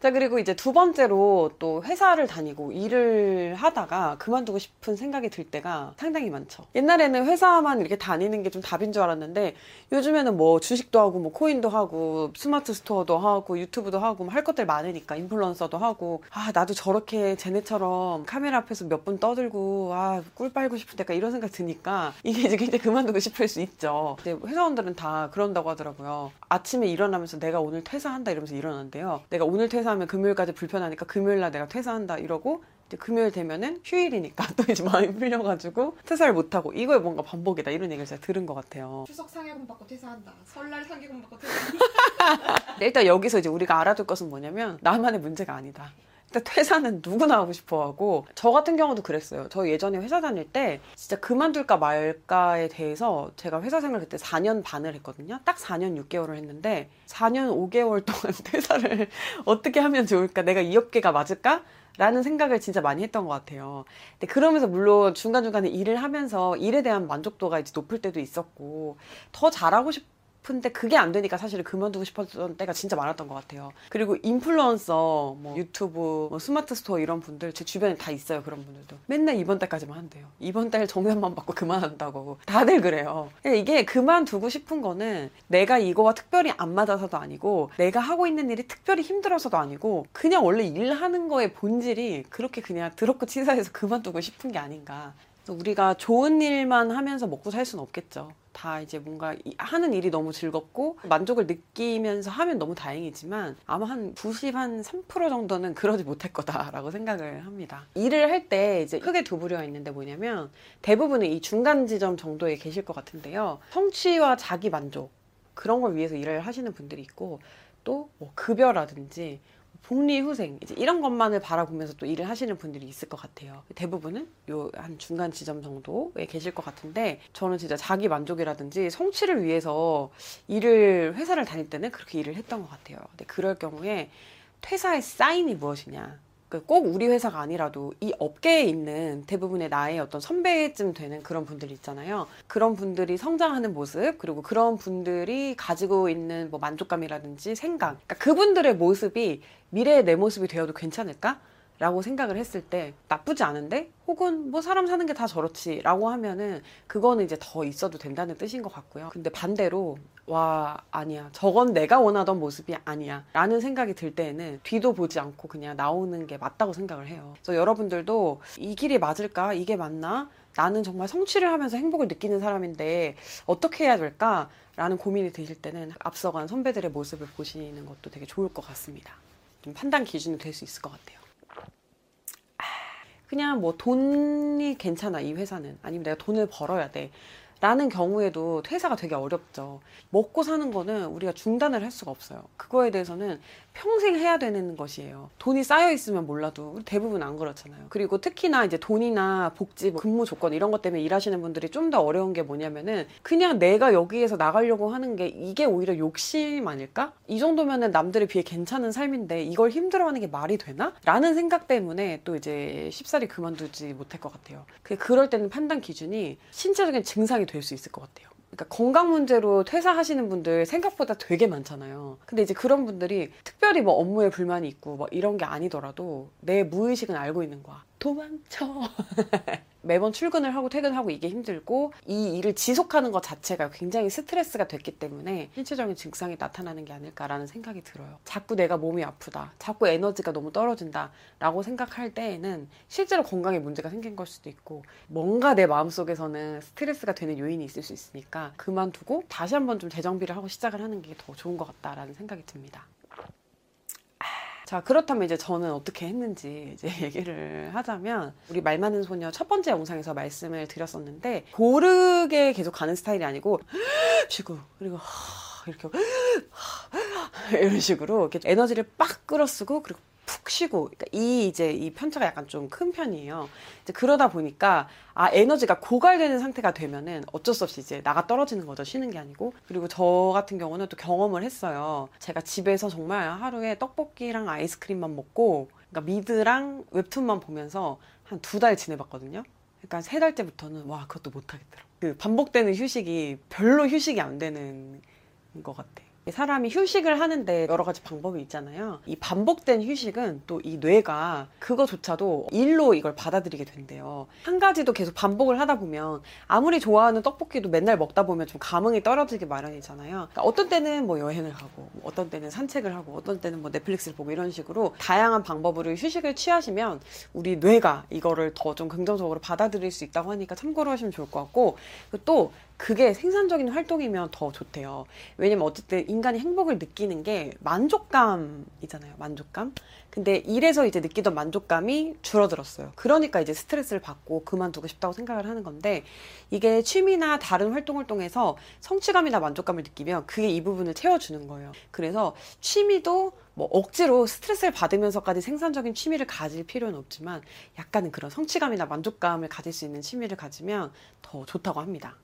자, 그리고 이제 두 번째로 또 회사를 다니고 일을 하다가 그만두고 싶은 생각이 들 때가 상당히 많죠. 옛날에는 회사만 이렇게 다니는 게 좀 답인 줄 알았는데 요즘에는 뭐 주식도 하고 뭐 코인도 하고 스마트 스토어도 하고 유튜브도 하고 뭐 할 것들 많으니까 인플루언서도 하고 아, 나도 저렇게 쟤네처럼 카메라 앞에서 몇 분 떠들고 아, 꿀 빨고 싶을 때가 이런 생각 드니까 이게 이제 굉장히 그만두고 싶을 수 있죠. 근데 회사원들은 다 그런다고 하더라고요. 아침에 일어나면서 내가 오늘 퇴사한다 이러면서 일어난대요. 내가 오늘 퇴사 하면 금요일까지 불편하니까 금요일날 내가 퇴사한다 이러고 이제 금요일 되면은 휴일이니까 *laughs* 또 이제 마음이 풀려가지고 퇴사를 못하고 이거에 뭔가 반복이다 이런 얘기를 제가 들은 것 같아요. 추석 상해금 받고 퇴사한다. 설날 상해금 받고 퇴사한다. 근데 *laughs* 일단 여기서 이제 우리가 알아둘 것은 뭐냐면 나만의 문제가 아니다. 근데 퇴사는 누구나 하고 싶어 하고 저 같은 경우도 그랬어요. 저 예전에 회사 다닐 때 진짜 그만둘까 말까에 대해서 제가 회사 생활 그때 4년 반을 했거든요. 딱 4년 6개월을 했는데 4년 5개월 동안 *laughs* 퇴사를 어떻게 하면 좋을까? 내가 이 업계가 맞을까? 라는 생각을 진짜 많이 했던 것 같아요. 근데 그러면서 물론 중간중간에 일을 하면서 일에 대한 만족도가 이제 높을 때도 있었고 더 잘하고 싶 싶은데 그게 안 되니까 사실 그만두고 싶었던 때가 진짜 많았던 것 같아요. 그리고 인플루언서, 뭐 유튜브, 뭐 스마트 스토어 이런 분들 제 주변에 다 있어요. 그런 분들도 맨날 이번 달까지만 한대요. 이번 달 정산만 받고 그만한다고 다들 그래요. 이게 그만두고 싶은 거는 내가 이거와 특별히 안 맞아서도 아니고 내가 하고 있는 일이 특별히 힘들어서도 아니고 그냥 원래 일하는 거의 본질이 그렇게 그냥 더럽고 치사해서 그만두고 싶은 게 아닌가. 우리가 좋은 일만 하면서 먹고 살 수는 없겠죠. 다 이제 뭔가 하는 일이 너무 즐겁고 만족을 느끼면서 하면 너무 다행이지만 아마 한 90, 한 3% 정도는 그러지 못할 거다라고 생각을 합니다. 일을 할 때 이제 크게 두 부류가 있는데 뭐냐면 대부분은 이 중간 지점 정도에 계실 것 같은데요. 성취와 자기 만족 그런 걸 위해서 일을 하시는 분들이 있고 또 뭐 급여라든지 복리후생 이제 이런 것만을 바라보면서 또 일을 하시는 분들이 있을 것 같아요. 대부분은 요 한 중간 지점 정도에 계실 것 같은데 저는 진짜 자기 만족이라든지 성취를 위해서 일을 회사를 다닐 때는 그렇게 일을 했던 것 같아요. 근데 그럴 경우에 퇴사의 사인이 무엇이냐? 그꼭 우리 회사가 아니라도 이 업계에 있는 대부분의 나의 어떤 선배쯤 되는 그런 분들이 있잖아요. 그런 분들이 성장하는 모습, 그리고 그런 분들이 가지고 있는 뭐 만족감이라든지 생각, 그러니까 그분들의 모습이 미래의 내 모습이 되어도 괜찮을까? 라고 생각을 했을 때 나쁘지 않은데 혹은 뭐 사람 사는 게 다 저렇지 라고 하면은 그거는 이제 더 있어도 된다는 뜻인 것 같고요. 근데 반대로 와 아니야 저건 내가 원하던 모습이 아니야 라는 생각이 들 때에는 뒤도 보지 않고 그냥 나오는 게 맞다고 생각을 해요. 그래서 여러분들도 이 길이 맞을까? 이게 맞나? 나는 정말 성취를 하면서 행복을 느끼는 사람인데 어떻게 해야 될까? 라는 고민이 드실 때는 앞서간 선배들의 모습을 보시는 것도 되게 좋을 것 같습니다. 좀 판단 기준이 될 수 있을 것 같아요. 그냥 뭐 돈이 괜찮아 이 회사는 아니면 내가 돈을 벌어야 돼 라는 경우에도 퇴사가 되게 어렵죠. 먹고 사는 거는 우리가 중단을 할 수가 없어요. 그거에 대해서는 평생 해야 되는 것이에요. 돈이 쌓여 있으면 몰라도 대부분 안 그렇잖아요. 그리고 특히나 이제 돈이나 복지, 뭐 근무 조건 이런 것 때문에 일하시는 분들이 좀 더 어려운 게 뭐냐면은 그냥 내가 여기에서 나가려고 하는 게 이게 오히려 욕심 아닐까? 이 정도면은 남들에 비해 괜찮은 삶인데 이걸 힘들어하는 게 말이 되나? 라는 생각 때문에 또 이제 쉽사리 그만두지 못할 것 같아요. 그럴 때는 판단 기준이 신체적인 증상이 될 수 있을 것 같아요. 그러니까 건강 문제로 퇴사하시는 분들 생각보다 되게 많잖아요. 근데 이제 그런 분들이 특별히 뭐 업무에 불만이 있고 뭐 이런 게 아니더라도 내 무의식은 알고 있는 거야. 도망쳐. *laughs* 매번 출근을 하고 퇴근하고 이게 힘들고 이 일을 지속하는 것 자체가 굉장히 스트레스가 됐기 때문에 신체적인 증상이 나타나는 게 아닐까라는 생각이 들어요. 자꾸 내가 몸이 아프다. 자꾸 에너지가 너무 떨어진다. 라고 생각할 때에는 실제로 건강에 문제가 생긴 걸 수도 있고 뭔가 내 마음속에서는 스트레스가 되는 요인이 있을 수 있으니까 그만두고 다시 한번 좀 재정비를 하고 시작을 하는 게 더 좋은 것 같다라는 생각이 듭니다. 자, 그렇다면 이제 저는 어떻게 했는지 이제 *laughs* 얘기를 하자면, 우리 말 많은 소녀 첫 번째 영상에서 말씀을 드렸었는데, 고르게 계속 가는 스타일이 아니고, *gasps* 쉬고, 그리고, 이렇게, 이런 식으로 이렇게 에너지를 빡 끌어쓰고, 그리고 푹 쉬고 그러니까 이 이제 이 편차가 약간 좀 큰 편이에요. 이제 그러다 보니까 아 에너지가 고갈되는 상태가 되면은 어쩔 수 없이 이제 나가 떨어지는 거죠. 쉬는 게 아니고 그리고 저 같은 경우는 또 경험을 했어요. 제가 집에서 정말 하루에 떡볶이랑 아이스크림만 먹고 그러니까 미드랑 웹툰만 보면서 한 두 달 지내봤거든요. 그러니까 세 달째부터는 와 그것도 못하겠더라고. 그 반복되는 휴식이 별로 휴식이 안 되는 것 같아. 사람이 휴식을 하는데 여러 가지 방법이 있잖아요. 이 반복된 휴식은 또 이 뇌가 그거조차도 일로 이걸 받아들이게 된대요. 한 가지도 계속 반복을 하다 보면 아무리 좋아하는 떡볶이도 맨날 먹다 보면 좀 감흥이 떨어지기 마련이잖아요. 그러니까 어떤 때는 뭐 여행을 가고, 뭐 어떤 때는 산책을 하고, 어떤 때는 뭐 넷플릭스를 보고 이런 식으로 다양한 방법으로 휴식을 취하시면 우리 뇌가 이거를 더 좀 긍정적으로 받아들일 수 있다고 하니까 참고로 하시면 좋을 것 같고 또 그게 생산적인 활동이면 더 좋대요. 왜냐면 어쨌든 인간이 행복을 느끼는 게 만족감이잖아요. 만족감. 근데 일에서 이제 느끼던 만족감이 줄어들었어요. 그러니까 이제 스트레스를 받고 그만두고 싶다고 생각을 하는 건데 이게 취미나 다른 활동을 통해서 성취감이나 만족감을 느끼면 그게 이 부분을 채워주는 거예요. 그래서 취미도 뭐 억지로 스트레스를 받으면서까지 생산적인 취미를 가질 필요는 없지만 약간은 그런 성취감이나 만족감을 가질 수 있는 취미를 가지면 더 좋다고 합니다.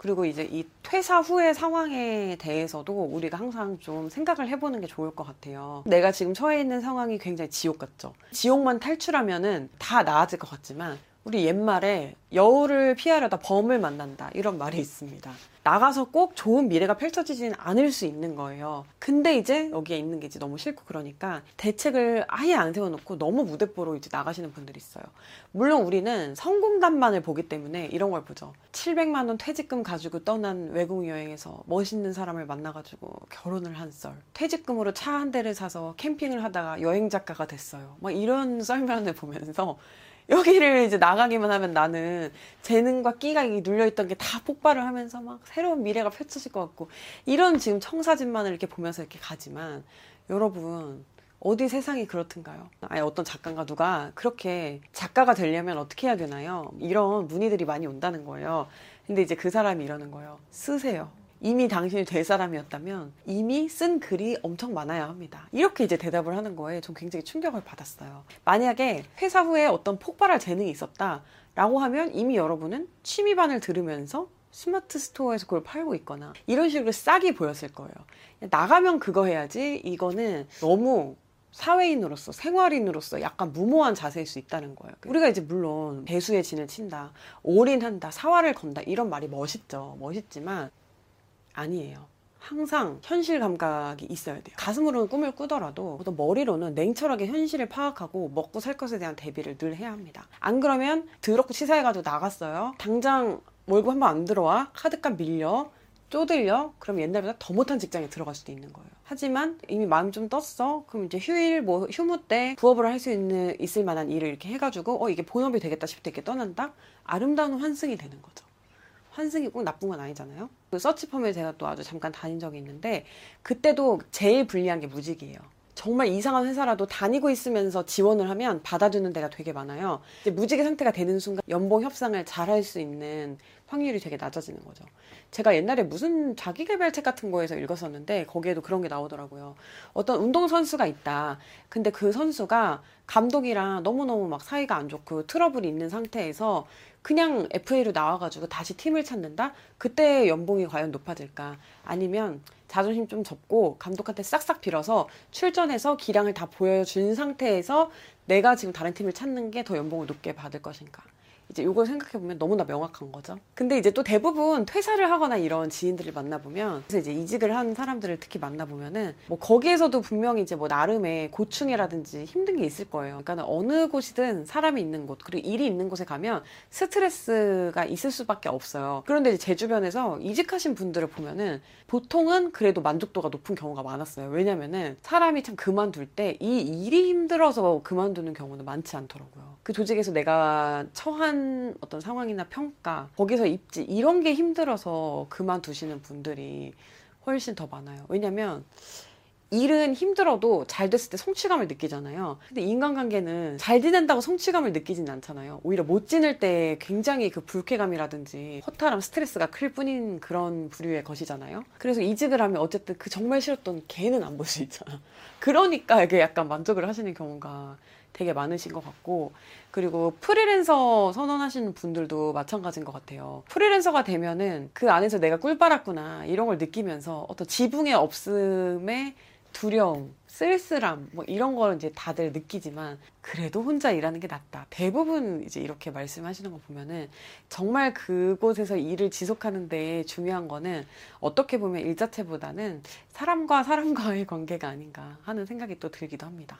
아, 그리고 이제 이 퇴사 후의 상황에 대해서도 우리가 항상 좀 생각을 해보는 게 좋을 것 같아요. 내가 지금 처해 있는 상황이 굉장히 지옥 같죠. 지옥만 탈출하면은 다 나아질 것 같지만 우리 옛말에 여우를 피하려다 범을 만난다 이런 말이 있습니다. 나가서 꼭 좋은 미래가 펼쳐지지는 않을 수 있는 거예요. 근데 이제 여기에 있는 게 이제 너무 싫고 그러니까 대책을 아예 안 세워놓고 너무 무대뽀로 이제 나가시는 분들이 있어요. 물론 우리는 성공담만을 보기 때문에 이런 걸 보죠. 700만 원 퇴직금 가지고 떠난 외국 여행에서 멋있는 사람을 만나가지고 결혼을 한 썰. 퇴직금으로 차 한 대를 사서 캠핑을 하다가 여행 작가가 됐어요. 막 이런 *laughs* 썰면을 보면서 여기를 이제 나가기만 하면 나는 재능과 끼가 눌려있던 게 다 폭발을 하면서 막 새로운 미래가 펼쳐질 것 같고 이런 지금 청사진만을 이렇게 보면서 이렇게 가지만 여러분 어디 세상이 그렇든가요? 아니 어떤 작가가 누가 그렇게 작가가 되려면 어떻게 해야 되나요? 이런 문의들이 많이 온다는 거예요. 근데 이제 그 사람이 이러는 거예요. 쓰세요. 이미 당신이 될 사람이었다면 이미 쓴 글이 엄청 많아야 합니다. 이렇게 이제 대답을 하는 거에 좀 굉장히 충격을 받았어요. 만약에 회사 후에 어떤 폭발할 재능이 있었다 라고 하면 이미 여러분은 취미반을 들으면서 스마트 스토어에서 그걸 팔고 있거나 이런 식으로 싹이 보였을 거예요. 나가면 그거 해야지 이거는 너무 사회인으로서 생활인으로서 약간 무모한 자세일 수 있다는 거예요. 우리가 이제 물론 배수의 진을 친다, 올인한다, 사활을 건다 이런 말이 멋있죠. 멋있지만 아니에요. 항상 현실 감각이 있어야 돼요. 가슴으로는 꿈을 꾸더라도 어떤 머리로는 냉철하게 현실을 파악하고 먹고 살 것에 대한 대비를 늘 해야 합니다. 안 그러면 더럽고 치사해가지고 나갔어요. 당장 월급 한 번 안 들어와 카드값 밀려 쪼들려 그럼 옛날보다 더 못한 직장에 들어갈 수도 있는 거예요. 하지만 이미 마음 좀 떴어. 그럼 이제 휴일 뭐 휴무 때 부업을 할 수 있는 있을 만한 일을 이렇게 해가지고 어 이게 본업이 되겠다 싶을 때 이렇게 떠난다. 아름다운 환승이 되는 거죠. 환승이 꼭 나쁜 건 아니잖아요. 그 서치펌에 제가 또 아주 잠깐 다닌 적이 있는데 그때도 제일 불리한 게 무직이에요. 정말 이상한 회사라도 다니고 있으면서 지원을 하면 받아주는 데가 되게 많아요. 무직의 상태가 되는 순간 연봉 협상을 잘 할 수 있는 확률이 되게 낮아지는 거죠. 제가 옛날에 무슨 자기개발 책 같은 거에서 읽었었는데 거기에도 그런 게 나오더라고요. 어떤 운동선수가 있다. 근데 그 선수가 감독이랑 너무너무 막 사이가 안 좋고 트러블이 있는 상태에서 그냥 FA로 나와가지고 다시 팀을 찾는다? 그때 연봉이 과연 높아질까? 아니면 자존심 좀 접고 감독한테 싹싹 빌어서 출전해서 기량을 다 보여준 상태에서 내가 지금 다른 팀을 찾는 게 더 연봉을 높게 받을 것인가? 이제 이걸 생각해 보면 너무나 명확한 거죠. 근데 이제 또 대부분 퇴사를 하거나 이런 지인들을 만나 보면, 그래서 이제 이직을 한 사람들을 특히 만나 보면은, 뭐 거기에서도 분명히 이제 뭐 나름의 고충이라든지 힘든 게 있을 거예요. 그러니까 어느 곳이든 사람이 있는 곳, 그리고 일이 있는 곳에 가면 스트레스가 있을 수밖에 없어요. 그런데 이제 제 주변에서 이직하신 분들을 보면은 보통은 그래도 만족도가 높은 경우가 많았어요. 왜냐면은 사람이 참 그만둘 때 이 일이 힘들어서 그만두는 경우는 많지 않더라고요. 그 조직에서 내가 처한 어떤 상황이나 평가, 거기서 입지, 이런 게 힘들어서 그만두시는 분들이 훨씬 더 많아요. 왜냐면 일은 힘들어도 잘 됐을 때 성취감을 느끼잖아요. 근데 인간관계는 잘 지낸다고 성취감을 느끼진 않잖아요. 오히려 못 지낼 때 굉장히 그 불쾌감이라든지 허탈함, 스트레스가 클 뿐인 그런 부류의 것이잖아요. 그래서 이직을 하면 어쨌든 그 정말 싫었던 걔는 안 볼 수 있잖아. 그러니까 이게 약간 만족을 하시는 경우가 되게 많으신 것 같고 그리고 프리랜서 선언하시는 분들도 마찬가지인 것 같아요. 프리랜서가 되면은 그 안에서 내가 꿀 빨았구나 이런 걸 느끼면서 어떤 지붕의 없음에 두려움, 쓸쓸함 뭐 이런 걸 이제 다들 느끼지만 그래도 혼자 일하는 게 낫다. 대부분 이제 이렇게 말씀하시는 거 보면은 정말 그곳에서 일을 지속하는데 중요한 거는 어떻게 보면 일 자체보다는 사람과 사람과의 관계가 아닌가 하는 생각이 또 들기도 합니다.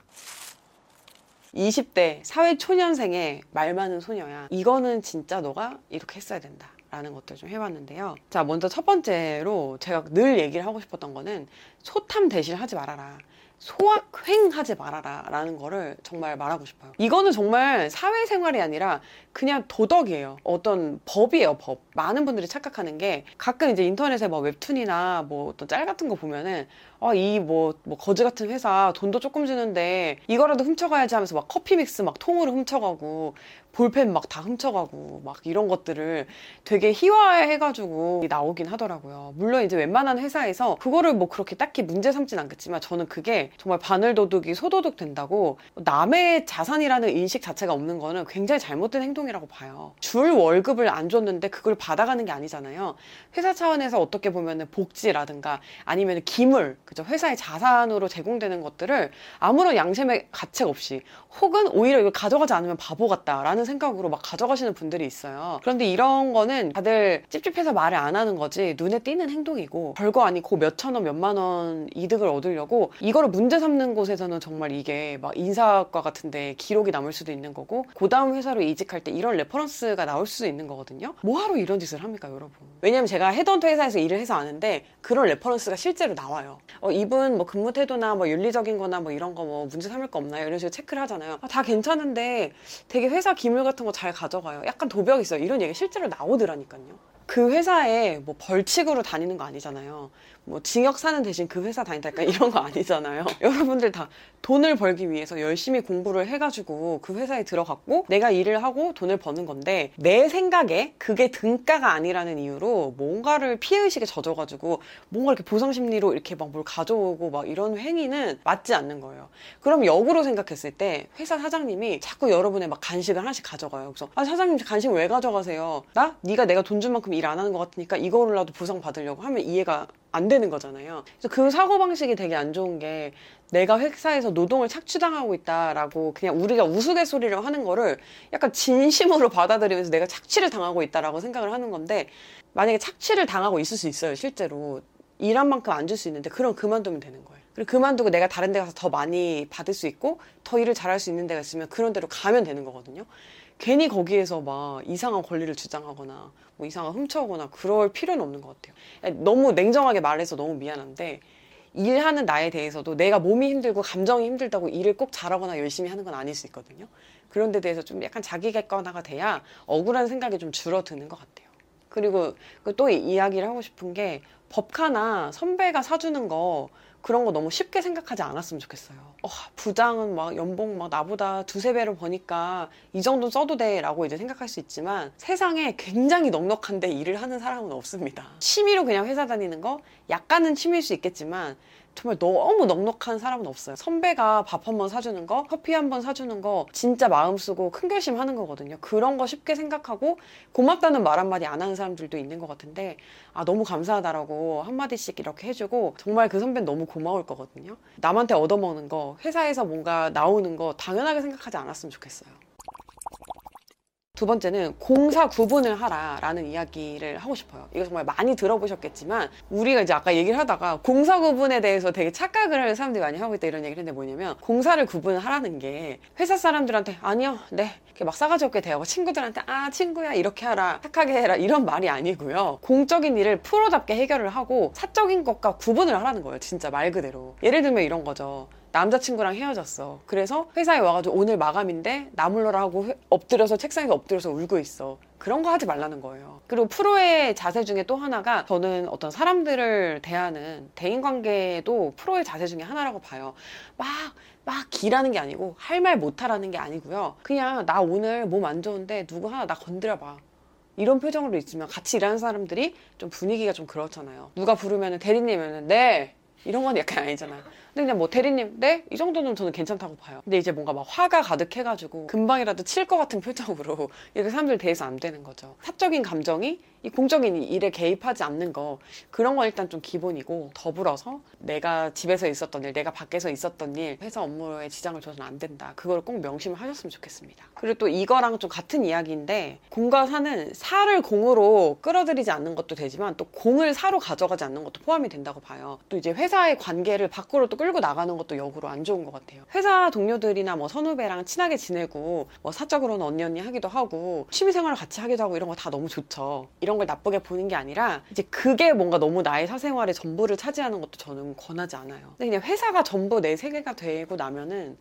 20대 사회 초년생의 말 많은 소녀야. 이거는 진짜 너가 이렇게 했어야 된다. 라는 것들 좀 해봤는데요. 자, 먼저 첫 번째로 제가 늘 얘기를 하고 싶었던 거는 소탐 대신 하지 말아라. 소확행하지 말아라 라는 거를 정말 말하고 싶어요. 이거는 정말 사회생활이 아니라 그냥 도덕이에요. 어떤 법이에요, 법. 많은 분들이 착각하는 게 가끔 이제 인터넷에 뭐 웹툰이나 뭐 어떤 짤 같은 거 보면은 아, 이 뭐, 뭐 거지 같은 회사 돈도 조금 주는데 이거라도 훔쳐가야지 하면서 막 커피 믹스 막 통으로 훔쳐가고 볼펜 막 다 훔쳐가고 막 이런 것들을 되게 희화해가지고 나오긴 하더라고요. 물론 이제 웬만한 회사에서 그거를 뭐 그렇게 딱히 문제 삼진 않겠지만 저는 그게 정말 바늘도둑이 소도둑 된다고 남의 자산이라는 인식 자체가 없는 거는 굉장히 잘못된 행동이라고 봐요. 줄 월급을 안 줬는데 그걸 받아가는 게 아니잖아요. 회사 차원에서 어떻게 보면은 복지라든가 아니면 기물, 그죠? 회사의 자산으로 제공되는 것들을 아무런 양심의 가책 없이 혹은 오히려 이걸 가져가지 않으면 바보 같다라는 생각으로 막 가져가시는 분들이 있어요. 그런데 이런 거는 다들 찝찝해서 말을 안 하는 거지 눈에 띄는 행동이고 별거 아니고 몇천 원, 몇만 원 이득을 얻으려고 이거를 문제 삼는 곳에서는 정말 이게 막 인사과 같은데 기록이 남을 수도 있는 거고 그 다음 회사로 이직할 때 이런 reference가 나올 수도 있는 거거든요. 뭐하러 이런 짓을 합니까, 여러분? 왜냐면 제가 헤드헌터 회사에서 일을 해서 아는데 그런 reference가 실제로 나와요. 어, 이분 뭐 근무 태도나 뭐 윤리적인 거나 뭐 이런 거 뭐 문제 삼을 거 없나요? 이런 식으로 체크를 하잖아요. 아, 다 괜찮은데 되게 회사 기물 같은 거 잘 가져가요. 약간 도벽 있어요. 이런 얘기 실제로 나오더라니까요. 그 회사에 뭐 벌칙으로 다니는 거 아니잖아요. 뭐 징역 사는 대신 그 회사 다닌다니까 이런 거 아니잖아요. *laughs* 여러분들 다 돈을 벌기 위해서 열심히 공부를 해가지고 그 회사에 들어갔고 내가 일을 하고 돈을 버는 건데 내 생각에 그게 등가가 아니라는 이유로 뭔가를 피해의식에 젖어가지고 뭔가 이렇게 보상심리로 이렇게 막 뭘 가져오고 막 이런 행위는 맞지 않는 거예요. 그럼 역으로 생각했을 때 회사 사장님이 자꾸 여러분의 막 간식을 하나씩 가져가요. 그래서 아 사장님 간식 왜 가져가세요? 나 네가 내가 돈 준 만큼 일 안 하는 것 같으니까 이거라도 보상 받으려고 하면 이해가 안 되는 거잖아요. 그래서 그 사고 방식이 되게 안 좋은 게 내가 회사에서 노동을 착취당하고 있다라고 그냥 우리가 우스갯소리를 하는 거를 약간 진심으로 받아들이면서 내가 착취를 당하고 있다라고 생각을 하는 건데 만약에 착취를 당하고 있을 수 있어요, 실제로. 일한 만큼 안 줄 수 있는데 그럼 그만두면 되는 거예요. 그리고 그만두고 내가 다른 데 가서 더 많이 받을 수 있고 더 일을 잘할 수 있는 데가 있으면 그런 데로 가면 되는 거거든요. 괜히 거기에서 막 이상한 권리를 주장하거나 뭐 이상한 훔쳐오거나 그럴 필요는 없는 것 같아요. 너무 냉정하게 말해서 너무 미안한데 일하는 나에 대해서도 내가 몸이 힘들고 감정이 힘들다고 일을 꼭 잘하거나 열심히 하는 건 아닐 수 있거든요. 그런 데 대해서 좀 약간 자기 객관화가 돼야 억울한 생각이 좀 줄어드는 것 같아요. 그리고 또 이야기를 하고 싶은 게 법카나 선배가 사주는 거 그런 거 너무 쉽게 생각하지 않았으면 좋겠어요. 어, 부장은 막 연봉 막 나보다 두세 배로 버니까 이 정도 써도 돼 라고 이제 생각할 수 있지만 세상에 굉장히 넉넉한데 일을 하는 사람은 없습니다. 취미로 그냥 회사 다니는 거 약간은 취미일 수 있겠지만 정말 너무 넉넉한 사람은 없어요. 선배가 밥 한 번 사주는 거, 커피 한 번 사주는 거, 진짜 마음 쓰고 큰 결심 하는 거거든요. 그런 거 쉽게 생각하고 고맙다는 말 한마디 안 하는 사람들도 있는 것 같은데, 아, 너무 감사하다라고 한마디씩 이렇게 해주고, 정말 그 선배는 너무 고마울 거거든요. 남한테 얻어먹는 거, 회사에서 뭔가 나오는 거 당연하게 생각하지 않았으면 좋겠어요. 두 번째는 공사 구분을 하라라는 이야기를 하고 싶어요. 이거 정말 많이 들어보셨겠지만 우리가 이제 아까 얘기를 하다가 공사 구분에 대해서 되게 착각을 하는 사람들이 많이 하고 있다 이런 얘기를 했는데 뭐냐면 공사를 구분을 하라는 게 회사 사람들한테 아니요, 네 이렇게 막 싸가지 없게 대하고 친구들한테 아 친구야 이렇게 하라 착하게 해라 이런 말이 아니고요. 공적인 일을 프로답게 해결을 하고 사적인 것과 구분을 하라는 거예요. 진짜 말 그대로. 예를 들면 이런 거죠. 남자친구랑 헤어졌어. 그래서 회사에 와가지고 오늘 마감인데 나물러라 하고 회- 엎드려서 책상에서 엎드려서 울고 있어. 그런 거 하지 말라는 거예요. 그리고 프로의 자세 중에 또 하나가 저는 어떤 사람들을 대하는 대인관계도 프로의 자세 중에 하나라고 봐요. 막, 막 기라는 게 아니고 할 말 못하라는 게 아니고요. 그냥 나 오늘 몸 안 좋은데 누구 하나 나 건드려봐. 이런 표정으로 있으면 같이 일하는 사람들이 좀 분위기가 좀 그렇잖아요. 누가 부르면 대리님이면 네 이런 건 약간 아니잖아요. 근데 그냥 뭐 대리님 네? 이 정도는 저는 괜찮다고 봐요. 근데 이제 뭔가 막 화가 가득해가지고 금방이라도 칠 것 같은 표정으로 *laughs* 이렇게 사람들 대해서 안 되는 거죠. 사적인 감정이 이 공적인 일에 개입하지 않는 거 그런 건 일단 좀 기본이고 더불어서 내가 집에서 있었던 일, 내가 밖에서 있었던 일, 회사 업무에 지장을 줘서는 안 된다. 그걸 꼭 명심을 하셨으면 좋겠습니다. 그리고 또 이거랑 좀 같은 이야기인데 공과 사는 사를 공으로 끌어들이지 않는 것도 되지만 또 공을 사로 가져가지 않는 것도 포함이 된다고 봐요. 또 이제 회사의 관계를 밖으로 또 끌고 나가는 것도 역으로 안 좋은 것 같아요. 회사 동료들이나 뭐 선후배랑 친하게 지내고 뭐 사적으로는 언니 언니 하기도 하고 취미생활을 같이 하기도 하고 이런 거 다 너무 좋죠. 이런 걸 나쁘게 보는 게 아니라 이제 그게 뭔가 너무 나의 사생활의 전부를 차지하는 것도 저는 권하지 않아요. 근데 그냥 회사가 전부 내 세계가 되고 나면은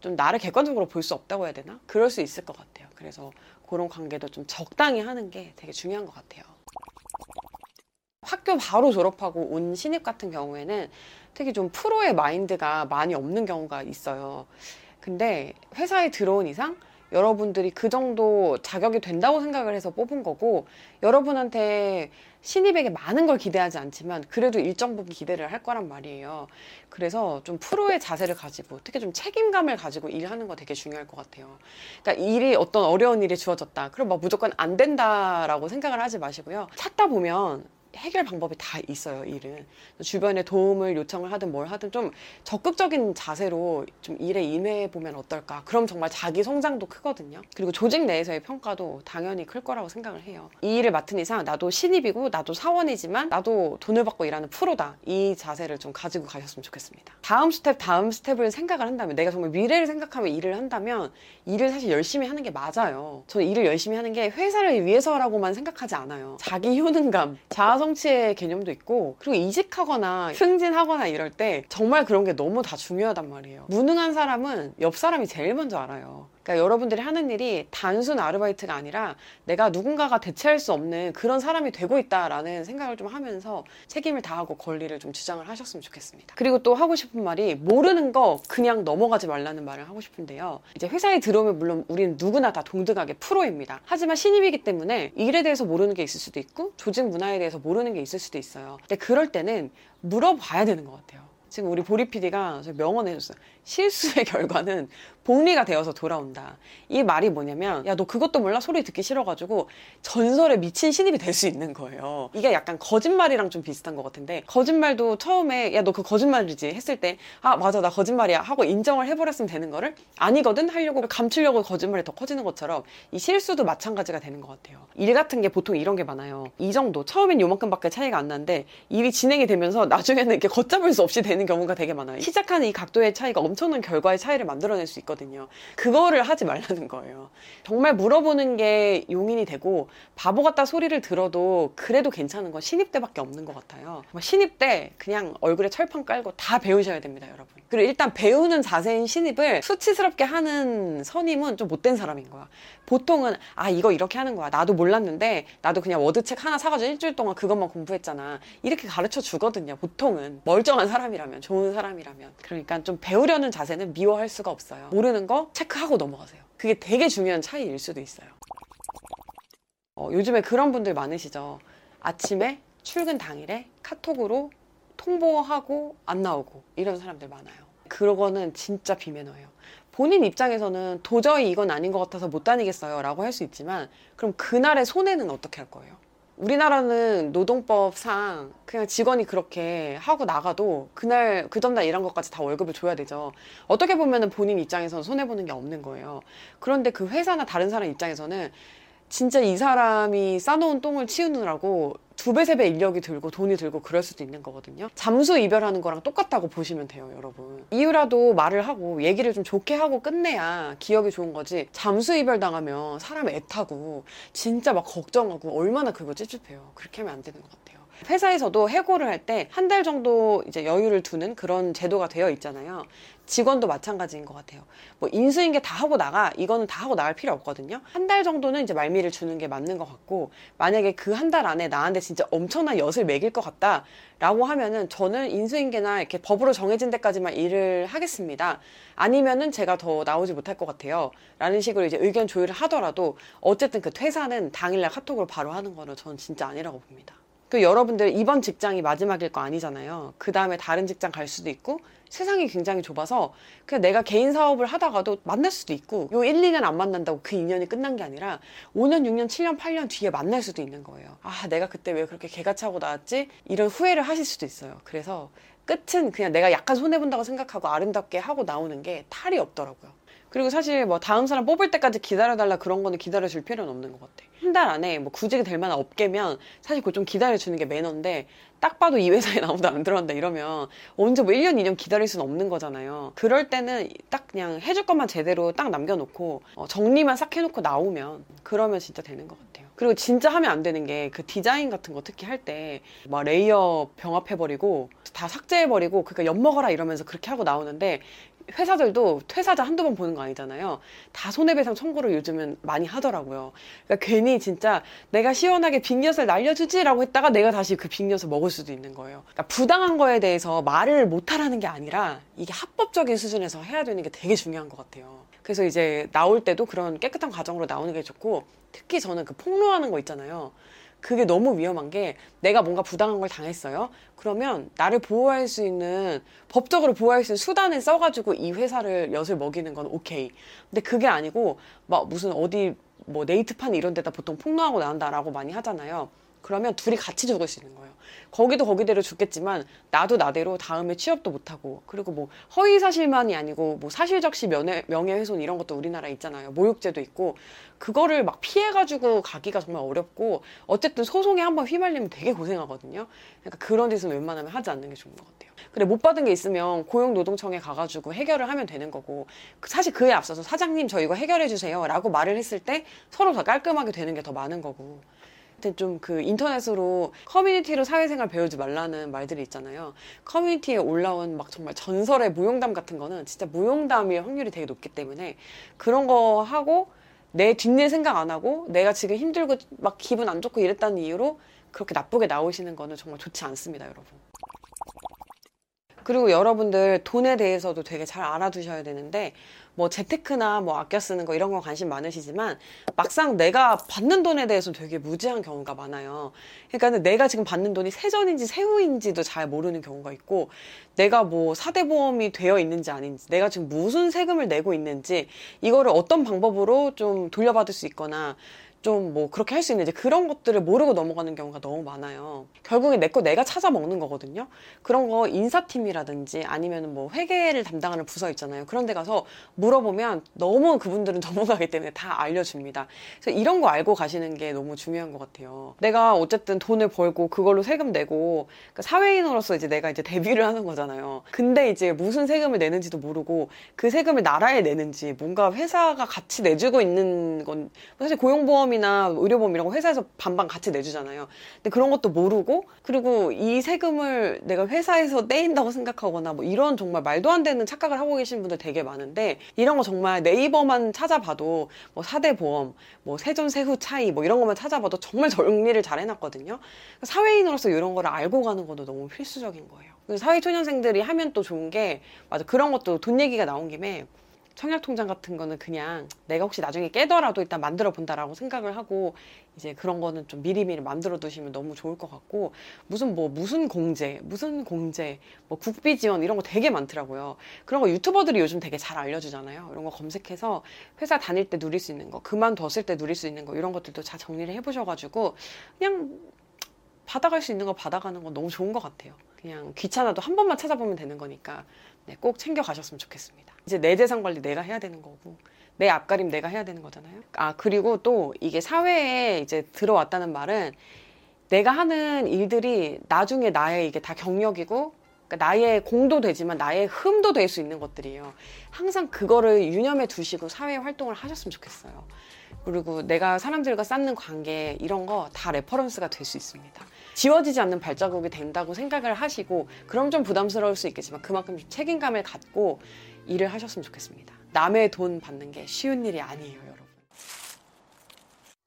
좀 나를 객관적으로 볼 수 없다고 해야 되나? 그럴 수 있을 것 같아요. 그래서 그런 관계도 좀 적당히 하는 게 되게 중요한 것 같아요. 학교 바로 졸업하고 온 신입 같은 경우에는 되게 좀 프로의 마인드가 많이 없는 경우가 있어요. 근데 회사에 들어온 이상 여러분들이 그 정도 자격이 된다고 생각을 해서 뽑은 거고 여러분한테 신입에게 많은 걸 기대하지 않지만 그래도 일정 부분 기대를 할 거란 말이에요. 그래서 좀 프로의 자세를 가지고 특히 좀 책임감을 가지고 일하는 거 되게 중요할 것 같아요. 그러니까 일이 어떤 어려운 일이 주어졌다. 그럼 막 무조건 안 된다라고 생각을 하지 마시고요. 찾다 보면 해결 방법이 다 있어요, 일은. 주변에 도움을 요청을 하든 뭘 하든 좀 적극적인 자세로 좀 일에 임해 보면 어떨까. 그럼 정말 자기 성장도 크거든요. 그리고 조직 내에서의 평가도 당연히 클 거라고 생각을 해요. 이 일을 맡은 이상 나도 신입이고 나도 사원이지만 나도 돈을 받고 일하는 프로다. 이 자세를 좀 가지고 가셨으면 좋겠습니다. 다음 스텝, 다음 스텝을 생각을 한다면 내가 정말 미래를 생각하며 일을 한다면 일을 사실 열심히 하는 게 맞아요. 저는 일을 열심히 하는 게 회사를 위해서라고만 생각하지 않아요. 자기 효능감, 자아 성 취의 개념도 있고 그리고 이직하거나 승진하거나 이럴 때 정말 그런 게 너무 다 중요하단 말이에요. 무능한 사람은 옆 사람이 제일 먼저 알아요. 그러니까 여러분들이 하는 일이 단순 아르바이트가 아니라 내가 누군가가 대체할 수 없는 그런 사람이 되고 있다라는 생각을 좀 하면서 책임을 다하고 권리를 좀 주장을 하셨으면 좋겠습니다. 그리고 또 하고 싶은 말이 모르는 거 그냥 넘어가지 말라는 말을 하고 싶은데요. 이제 회사에 들어오면 물론 우리는 누구나 다 동등하게 프로입니다. 하지만 신입이기 때문에 일에 대해서 모르는 게 있을 수도 있고 조직 문화에 대해서 모르는 게 있을 수도 있어요. 근데 그럴 때는 물어봐야 되는 것 같아요. 지금 우리 보리 PD가 명언 해줬어요. 실수의 *laughs* 결과는 복리가 되어서 돌아온다. 이 말이 뭐냐면, 야, 너 그것도 몰라? 소리 듣기 싫어가지고 전설에 미친 신입이 될 수 있는 거예요. 이게 약간 거짓말이랑 좀 비슷한 것 같은데, 거짓말도 처음에, 야, 너 그 거짓말이지? 했을 때, 아, 맞아, 나 거짓말이야. 하고 인정을 해버렸으면 되는 거를, 아니거든? 하려고 감추려고 거짓말이 더 커지는 것처럼, 이 실수도 마찬가지가 되는 것 같아요. 일 같은 게 보통 이런 게 많아요. 이 정도. 처음엔 요만큼밖에 차이가 안 나는데, 일이 진행이 되면서 나중에는 이렇게 걷잡을 수 없이 되는 경우가 되게 많아요. 시작하는 이 각도의 차이가 엄청난 결과의 차이를 만들어낼 수 있거든요. 그거를 하지 말라는 거예요. 정말 물어보는 게 용인이 되고 바보 같다 소리를 들어도 그래도 괜찮은 건 신입 때밖에 없는 것 같아요. 신입 때 그냥 얼굴에 철판 깔고 다 배우셔야 됩니다, 여러분. 그리고 일단 배우는 자세인 신입을 수치스럽게 하는 선임은 좀 못된 사람인 거야. 보통은 아 이거 이렇게 하는 거야. 나도 몰랐는데 나도 그냥 워드책 하나 사가지고 일주일 동안 그것만 공부했잖아. 이렇게 가르쳐 주거든요. 보통은 멀쩡한 사람이라면 좋은 사람이라면 그러니까 좀 배우려는 자세는 미워할 수가 없어요. 모르는 거 체크하고 넘어가세요. 그게 되게 중요한 차이일 수도 있어요. 어, 요즘에 그런 분들 많으시죠. 아침에 출근 당일에 카톡으로 통보하고 안 나오고 이런 사람들 많아요. 그거는 진짜 비매너예요. 본인 입장에서는 도저히 이건 아닌 것 같아서 못 다니겠어요 라고 할 수 있지만 그럼 그날의 손해는 어떻게 할 거예요? 우리나라는 노동법상 그냥 직원이 그렇게 하고 나가도 그날 그 전날 일한 것까지 다 월급을 줘야 되죠. 어떻게 보면 본인 입장에서는 손해 보는 게 없는 거예요. 그런데 그 회사나 다른 사람 입장에서는 진짜 이 사람이 싸놓은 똥을 치우느라고 두 배, 세 배 인력이 들고 돈이 들고 그럴 수도 있는 거거든요. 잠수 이별하는 거랑 똑같다고 보시면 돼요, 여러분. 이유라도 말을 하고 얘기를 좀 좋게 하고 끝내야 기억이 좋은 거지. 잠수 이별 당하면 사람 애타고 진짜 막 걱정하고 얼마나 그거 찝찝해요. 그렇게 하면 안 되는 것 같아요. 회사에서도 해고를 할 때 한 달 정도 이제 여유를 두는 그런 제도가 되어 있잖아요. 직원도 마찬가지인 것 같아요. 뭐 인수인계 다 하고 나가 이거는 다 하고 나갈 필요 없거든요. 한 달 정도는 이제 말미를 주는 게 맞는 것 같고 만약에 그 한 달 안에 나한테 진짜 엄청난 엿을 매길 것 같다라고 하면은 저는 인수인계나 이렇게 법으로 정해진 데까지만 일을 하겠습니다. 아니면은 제가 더 나오지 못할 것 같아요. 라는 식으로 이제 의견 조율을 하더라도 어쨌든 그 퇴사는 당일날 카톡으로 바로 하는 거는 저는 진짜 아니라고 봅니다. 그 여러분들 이번 직장이 마지막일 거 아니잖아요. 그 다음에 다른 직장 갈 수도 있고 세상이 굉장히 좁아서 그냥 내가 개인 사업을 하다가도 만날 수도 있고 요 1, 2년 안 만난다고 그 인연이 끝난 게 아니라 5년, 6년, 7년, 8년 뒤에 만날 수도 있는 거예요. 아, 내가 그때 왜 그렇게 개가 차고 나왔지? 이런 후회를 하실 수도 있어요. 그래서 끝은 그냥 내가 약간 손해본다고 생각하고 아름답게 하고 나오는 게 탈이 없더라고요. 그리고 사실 뭐 다음 사람 뽑을 때까지 기다려달라 그런 거는 기다려줄 필요는 없는 것 같아. 한 달 안에 뭐 구직이 될 만한 업계면 사실 그걸 좀 기다려주는 게 매너인데 딱 봐도 이 회사에 *laughs* 아무도 안 들어간다 이러면 언제 뭐 1년, 2년 기다릴 수는 없는 거잖아요. 그럴 때는 딱 그냥 해줄 것만 제대로 딱 남겨놓고 어, 정리만 싹 해놓고 나오면 그러면 진짜 되는 것 같아요. 그리고 진짜 하면 안 되는 게 그 디자인 같은 거 특히 할 때 막 layer 병합해버리고 다 삭제해버리고 그러니까 엿먹어라 이러면서 그렇게 하고 나오는데 회사들도 퇴사자 한두 번 보는 거 아니잖아요. 다 손해배상 청구를 요즘은 많이 하더라고요. 그러니까 괜히 진짜 내가 시원하게 빅엿을 날려주지라고 했다가 내가 다시 그 빅엿을 먹을 수도 있는 거예요. 그러니까 부당한 거에 대해서 말을 못하라는 게 아니라 이게 합법적인 수준에서 해야 되는 게 되게 중요한 것 같아요. 그래서 이제 나올 때도 그런 깨끗한 과정으로 나오는 게 좋고 특히 저는 그 폭로하는 거 있잖아요. 그게 너무 위험한 게 내가 뭔가 부당한 걸 당했어요. 그러면 나를 보호할 수 있는 법적으로 보호할 수 있는 수단을 써가지고 이 회사를 엿을 먹이는 건 오케이. 근데 그게 아니고 막 무슨 어디 뭐 네이트판 이런 데다 보통 폭로하고 나온다라고 많이 하잖아요. 그러면 둘이 같이 죽을 수 있는 거예요. 거기도 거기대로 죽겠지만 나도 나대로 다음에 취업도 못하고 그리고 뭐 허위 사실만이 아니고 뭐 사실적시 명예, 명예훼손 이런 것도 우리나라에 있잖아요. 모욕죄도 있고 그거를 막 피해가지고 가기가 정말 어렵고 어쨌든 소송에 한번 휘말리면 되게 고생하거든요. 그러니까 그런 짓은 웬만하면 하지 않는 게 좋은 것 같아요. 근데 못 받은 게 있으면 고용노동청에 가가지고 해결을 하면 되는 거고 사실 그에 앞서서 사장님 저 이거 해결해 주세요라고 말을 했을 때 서로 더 깔끔하게 되는 게 더 많은 거고 좀 그 인터넷으로 커뮤니티로 사회생활 배우지 말라는 말들이 있잖아요. 커뮤니티에 올라온 막 정말 전설의 무용담 같은 거는 진짜 무용담일 확률이 되게 높기 때문에 그런 거 하고 내 뒷일 생각 안 하고 내가 지금 힘들고 막 기분 안 좋고 이랬다는 이유로 그렇게 나쁘게 나오시는 거는 정말 좋지 않습니다, 여러분. 그리고 여러분들 돈에 대해서도 되게 잘 알아두셔야 되는데 뭐 재테크나 뭐 아껴 쓰는 거 이런 거 관심 많으시지만 막상 내가 받는 돈에 대해서 되게 무지한 경우가 많아요. 그러니까 내가 지금 받는 돈이 세전인지 세후인지도 잘 모르는 경우가 있고 내가 뭐 사대보험이 되어 있는지 아닌지 내가 지금 무슨 세금을 내고 있는지 이거를 어떤 방법으로 좀 돌려받을 수 있거나 좀 뭐 그렇게 할 수 있는지 그런 것들을 모르고 넘어가는 경우가 너무 많아요. 결국에 내 거 내가 찾아 먹는 거거든요. 그런 거 인사팀이라든지 아니면 뭐 회계를 담당하는 부서 있잖아요. 그런 데 가서 물어보면 너무 그분들은 *laughs* 전문가이기 때문에 다 알려줍니다. 그래서 이런 거 알고 가시는 게 너무 중요한 것 같아요. 내가 어쨌든 돈을 벌고 그걸로 세금 내고 그러니까 사회인으로서 이제 내가 이제 데뷔를 하는 거잖아요. 근데 이제 무슨 세금을 내는지도 모르고 그 세금을 나라에 내는지 뭔가 회사가 같이 내주고 있는 건 사실 고용보험 이나 의료보험 이런 거 회사에서 반반 같이 내주잖아요. 근데 그런 것도 모르고 그리고 이 세금을 내가 회사에서 떼인다고 생각하거나 뭐 이런 정말 말도 안 되는 착각을 하고 계신 분들 되게 많은데 이런 거 정말 네이버만 찾아봐도 뭐 사대보험, 뭐 세전 세후 차이 뭐 이런 것만 찾아봐도 정말 정리를 잘 해놨거든요. 사회인으로서 이런 거를 알고 가는 것도 너무 필수적인 거예요. 그래서 사회 초년생들이 하면 또 좋은 게 맞아 그런 것도 돈 얘기가 나온 김에 청약통장 같은 거는 그냥 내가 혹시 나중에 깨더라도 일단 만들어 본다라고 생각을 하고 이제 그런 거는 좀 미리미리 만들어 두시면 너무 좋을 것 같고 무슨 뭐 무슨 공제 무슨 공제 뭐 국비 지원 이런 거 되게 많더라고요. 그런 거 유튜버들이 요즘 되게 잘 알려주잖아요. 이런 거 검색해서 회사 다닐 때 누릴 수 있는 거 그만뒀을 때 누릴 수 있는 거 이런 것들도 잘 정리를 해보셔가지고 그냥 받아갈 수 있는 거 받아가는 건 너무 좋은 것 같아요. 그냥 귀찮아도 한 번만 찾아보면 되는 거니까. 네, 꼭 챙겨 가셨으면 좋겠습니다. 이제 내 재산 관리 내가 해야 되는 거고 내 앞가림 내가 해야 되는 거잖아요. 아 그리고 또 이게 사회에 이제 들어왔다는 말은 내가 하는 일들이 나중에 나의 이게 다 경력이고 그러니까 나의 공도 되지만 나의 흠도 될 수 있는 것들이에요. 항상 그거를 유념해 두시고 사회 활동을 하셨으면 좋겠어요. 그리고 내가 사람들과 쌓는 관계 이런 거 다 reference가 될 수 있습니다. 지워지지 않는 발자국이 된다고 생각을 하시고 그럼 좀 부담스러울 수 있겠지만 그만큼 좀 책임감을 갖고 일을 하셨으면 좋겠습니다. 남의 돈 받는 게 쉬운 일이 아니에요, 여러분.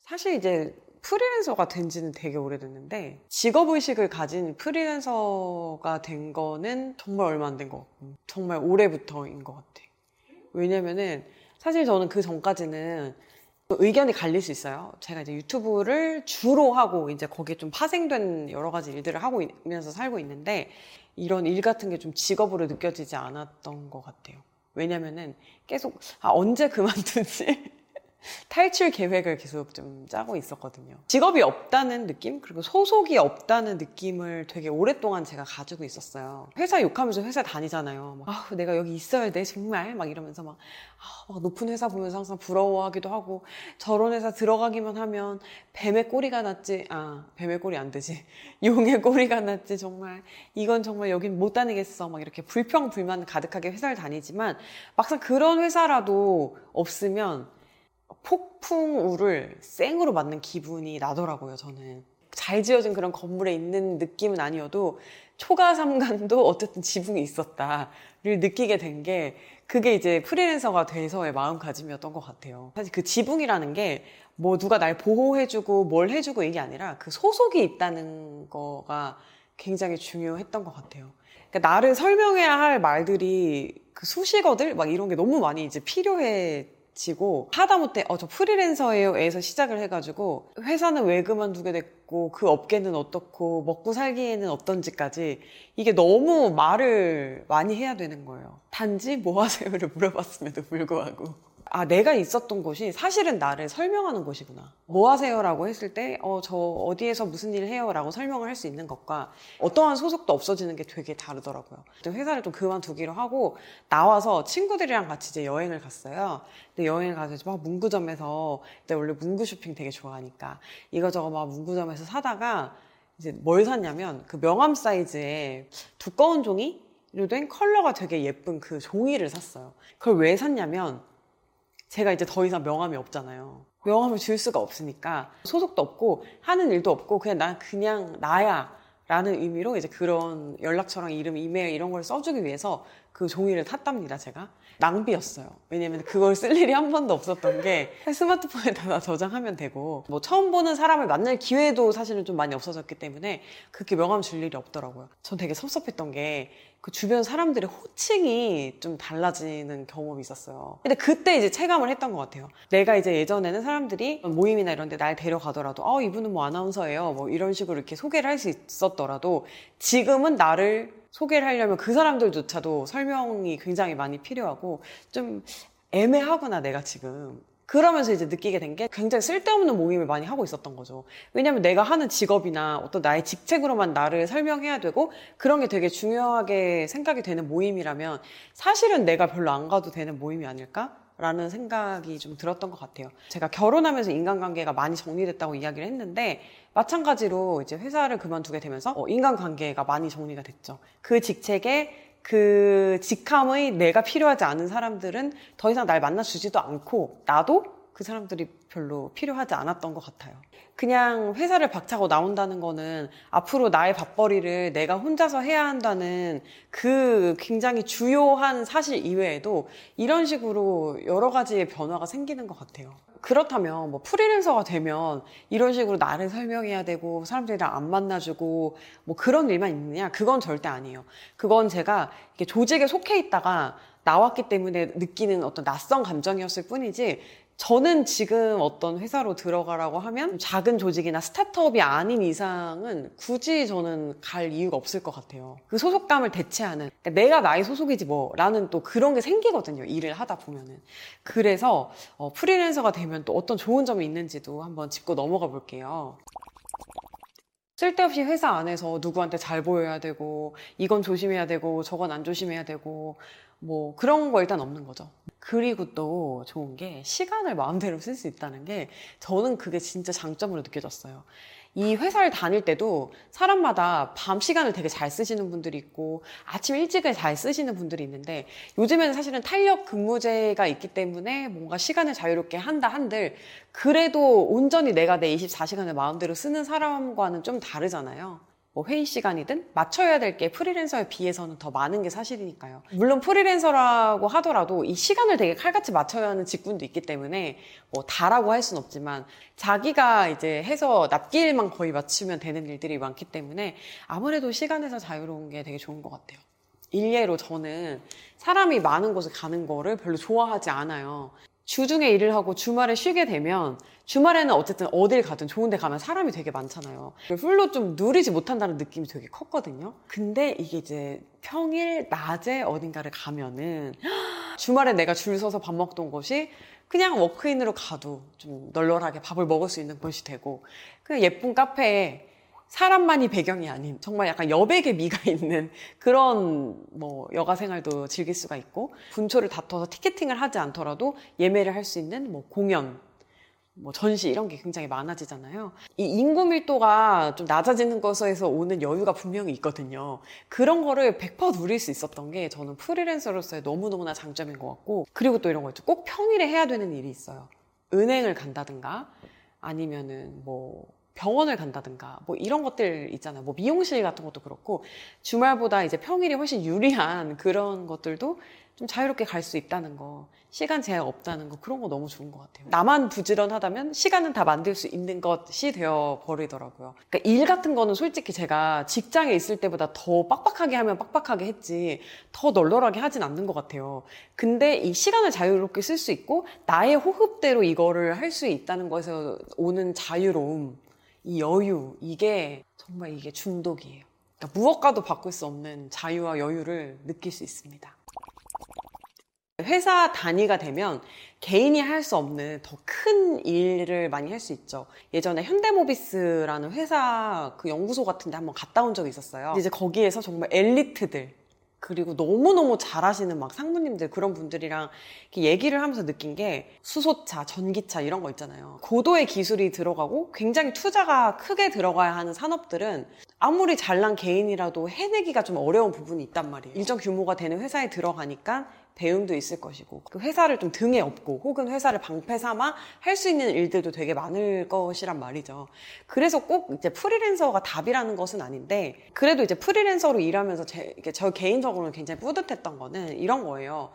사실 이제 프리랜서가 된 지는 되게 오래됐는데 직업의식을 가진 프리랜서가 된 거는 정말 얼마 안 된 것 같고 정말 올해부터인 것 같아요. 왜냐면은 사실 저는 그 전까지는 의견이 갈릴 수 있어요. 제가 이제 유튜브를 주로 하고 이제 거기에 좀 파생된 여러 가지 일들을 하고 있면서 살고 있는데 이런 일 같은 게 좀 직업으로 느껴지지 않았던 것 같아요. 왜냐면은 계속 아 언제 그만두지? 탈출 계획을 계속 좀 짜고 있었거든요. 직업이 없다는 느낌? 그리고 소속이 없다는 느낌을 되게 오랫동안 제가 가지고 있었어요. 회사 욕하면서 회사 다니잖아요. 막, 아, 내가 여기 있어야 돼, 정말. 막 이러면서 막, 아, 막 높은 회사 보면서 항상 부러워하기도 하고, 저런 회사 들어가기만 하면 뱀의 꼬리가 났지. 아, 뱀의 꼬리 안 되지. *laughs* 용의 꼬리가 났지, 정말. 이건 정말 여긴 못 다니겠어. 막 이렇게 불평, 불만 가득하게 회사를 다니지만, 막상 그런 회사라도 없으면, 폭풍우를 생으로 맞는 기분이 나더라고요, 저는. 잘 지어진 그런 건물에 있는 느낌은 아니어도 초가 삼간도 어쨌든 지붕이 있었다를 느끼게 된 게 그게 이제 프리랜서가 돼서의 마음가짐이었던 것 같아요. 사실 그 지붕이라는 게 뭐 누가 날 보호해주고 뭘 해주고 이게 아니라 그 소속이 있다는 거가 굉장히 중요했던 것 같아요. 그러니까 나를 설명해야 할 말들이 그 수식어들 막 이런 게 너무 많이 이제 필요해 지고 하다못해 어 저 프리랜서예요에서 시작을 해가지고 회사는 왜 그만두게 됐고 그 업계는 어떻고 먹고 살기에는 어떤지까지 이게 너무 말을 많이 해야 되는 거예요. 단지 뭐 하세요를 물어봤음에도 불구하고 아, 내가 있었던 곳이 사실은 나를 설명하는 곳이구나. 뭐 하세요라고 했을 때, 어, 저 어디에서 무슨 일 해요라고 설명을 할 수 있는 것과 어떠한 소속도 없어지는 게 되게 다르더라고요. 회사를 좀 그만두기로 하고 나와서 친구들이랑 같이 이제 여행을 갔어요. 근데 여행을 가서 이제 막 문구점에서, 그때 원래 문구 쇼핑 되게 좋아하니까 이거저거 막 문구점에서 사다가 이제 뭘 샀냐면 그 명함 사이즈의 두꺼운 종이 로 된 컬러가 되게 예쁜 그 종이를 샀어요. 그걸 왜 샀냐면 제가 이제 더 이상 명함이 없잖아요. 명함을 줄 수가 없으니까 소속도 없고 하는 일도 없고 그냥 난 그냥 나야 라는 의미로 이제 그런 연락처랑 이름, 이메일 이런 걸 써주기 위해서 그 종이를 탔답니다, 제가. 낭비였어요. 왜냐면 그걸 쓸 일이 한 번도 없었던 게 스마트폰에다 가 *laughs* 저장하면 되고 뭐 처음 보는 사람을 만날 기회도 사실은 좀 많이 없어졌기 때문에 그렇게 명함 줄 일이 없더라고요. 전 되게 섭섭했던 게 그 주변 사람들의 호칭이 좀 달라지는 경험이 있었어요. 근데 그때 이제 체감을 했던 것 같아요. 내가 이제 예전에는 사람들이 모임이나 이런 데 날 데려가더라도 어, 이분은 뭐 아나운서예요. 뭐 이런 식으로 이렇게 소개를 할 수 있었더라도 지금은 나를 소개를 하려면 그 사람들조차도 설명이 굉장히 많이 필요하고 좀 애매하구나 내가 지금 그러면서 이제 느끼게 된 게 굉장히 쓸데없는 모임을 많이 하고 있었던 거죠. 왜냐면 내가 하는 직업이나 어떤 나의 직책으로만 나를 설명해야 되고 그런 게 되게 중요하게 생각이 되는 모임이라면 사실은 내가 별로 안 가도 되는 모임이 아닐까? 라는 생각이 좀 들었던 것 같아요. 제가 결혼하면서 인간관계가 많이 정리됐다고 이야기를 했는데 마찬가지로 이제 회사를 그만두게 되면서 어, 인간관계가 많이 정리가 됐죠. 그 직책에 그 직함의 내가 필요하지 않은 사람들은 더 이상 날 만나주지도 않고 나도 그 사람들이 별로 필요하지 않았던 것 같아요. 그냥 회사를 박차고 나온다는 거는 앞으로 나의 밥벌이를 내가 혼자서 해야 한다는 그 굉장히 주요한 사실 이외에도 이런 식으로 여러 가지의 변화가 생기는 것 같아요. 그렇다면 뭐 프리랜서가 되면 이런 식으로 나를 설명해야 되고 사람들이랑 안 만나주고 뭐 그런 일만 있느냐? 그건 절대 아니에요. 그건 제가 조직에 속해 있다가 나왔기 때문에 느끼는 어떤 낯선 감정이었을 뿐이지 저는 지금 어떤 회사로 들어가라고 하면 작은 조직이나 스타트업이 아닌 이상은 굳이 저는 갈 이유가 없을 것 같아요. 그 소속감을 대체하는 그러니까 내가 나의 소속이지 뭐라는 또 그런 게 생기거든요. 일을 하다 보면은. 그래서 어, 프리랜서가 되면 또 어떤 좋은 점이 있는지도 한번 짚고 넘어가 볼게요. 쓸데없이 회사 안에서 누구한테 잘 보여야 되고 이건 조심해야 되고 저건 안 조심해야 되고 뭐 그런 거 일단 없는 거죠. 그리고 또 좋은 게 시간을 마음대로 쓸 수 있다는 게 저는 그게 진짜 장점으로 느껴졌어요. 이 회사를 다닐 때도 사람마다 밤 시간을 되게 잘 쓰시는 분들이 있고 아침 일찍을 잘 쓰시는 분들이 있는데 요즘에는 사실은 탄력 근무제가 있기 때문에 뭔가 시간을 자유롭게 한다 한들 그래도 온전히 내가 내 24시간을 마음대로 쓰는 사람과는 좀 다르잖아요. 뭐 회의 시간이든 맞춰야 될 게 프리랜서에 비해서는 더 많은 게 사실이니까요. 물론 프리랜서라고 하더라도 이 시간을 되게 칼같이 맞춰야 하는 직군도 있기 때문에 뭐 다라고 할 수는 없지만 자기가 이제 해서 납기일만 거의 맞추면 되는 일들이 많기 때문에 아무래도 시간에서 자유로운 게 되게 좋은 것 같아요. 일례로 저는 사람이 많은 곳에 가는 거를 별로 좋아하지 않아요. 주중에 일을 하고 주말에 쉬게 되면 주말에는 어쨌든 어딜 가든 좋은 데 가면 사람이 되게 많잖아요. 풀로 좀 누리지 못한다는 느낌이 되게 컸거든요. 근데 이게 이제 평일 낮에 어딘가를 가면은 *gasps* 주말에 내가 줄 서서 밥 먹던 곳이 그냥 워크인으로 가도 좀 널널하게 밥을 먹을 수 있는 곳이 되고 그냥 예쁜 카페에 사람만이 배경이 아닌 정말 약간 여백의 미가 *laughs* 있는 그런 뭐 여가 생활도 즐길 수가 있고 분초를 다퉈서 티켓팅을 하지 않더라도 예매를 할 수 있는 뭐 공연 뭐 전시 이런 게 굉장히 많아지잖아요. 이 인구 밀도가 좀 낮아지는 것에서 오는 여유가 분명히 있거든요. 그런 거를 100% 누릴 수 있었던 게 저는 프리랜서로서의 너무너무나 장점인 것 같고 그리고 또 이런 거 있죠. 꼭 평일에 해야 되는 일이 있어요. 은행을 간다든가 아니면은 뭐 병원을 간다든가 뭐 이런 것들 있잖아요. 뭐 미용실 같은 것도 그렇고 주말보다 이제 평일이 훨씬 유리한 그런 것들도 좀 자유롭게 갈 수 있다는 거, 시간 제약 없다는 거, 그런 거 너무 좋은 것 같아요. 나만 부지런하다면 시간은 다 만들 수 있는 것이 되어 버리더라고요. 그러니까 일 같은 거는 솔직히 제가 직장에 있을 때보다 더 빡빡하게 하면 빡빡하게 했지, 더 널널하게 하진 않는 것 같아요. 근데 이 시간을 자유롭게 쓸 수 있고, 나의 호흡대로 이거를 할 수 있다는 것에서 오는 자유로움, 이 여유, 이게 정말 이게 중독이에요. 그러니까 무엇과도 바꿀 수 없는 자유와 여유를 느낄 수 있습니다. 회사 단위가 되면 개인이 할 수 없는 더 큰 일을 많이 할 수 있죠. 예전에 현대모비스라는 회사 그 연구소 같은 데 한번 갔다 온 적이 있었어요. 이제 거기에서 정말 엘리트들 그리고 너무너무 잘하시는 막 상무님들 그런 분들이랑 얘기를 하면서 느낀 게 수소차, 전기차 이런 거 있잖아요. 고도의 기술이 들어가고 굉장히 투자가 크게 들어가야 하는 산업들은 아무리 잘난 개인이라도 해내기가 좀 어려운 부분이 있단 말이에요. 일정 규모가 되는 회사에 들어가니까 배움도 있을 것이고 그 회사를 좀 등에 업고 혹은 회사를 방패 삼아 할 수 있는 일들도 되게 많을 것이란 말이죠. 그래서 꼭 이제 프리랜서가 답이라는 것은 아닌데 그래도 이제 프리랜서로 일하면서 제, 저 개인적으로는 굉장히 뿌듯했던 거는 이런 거예요.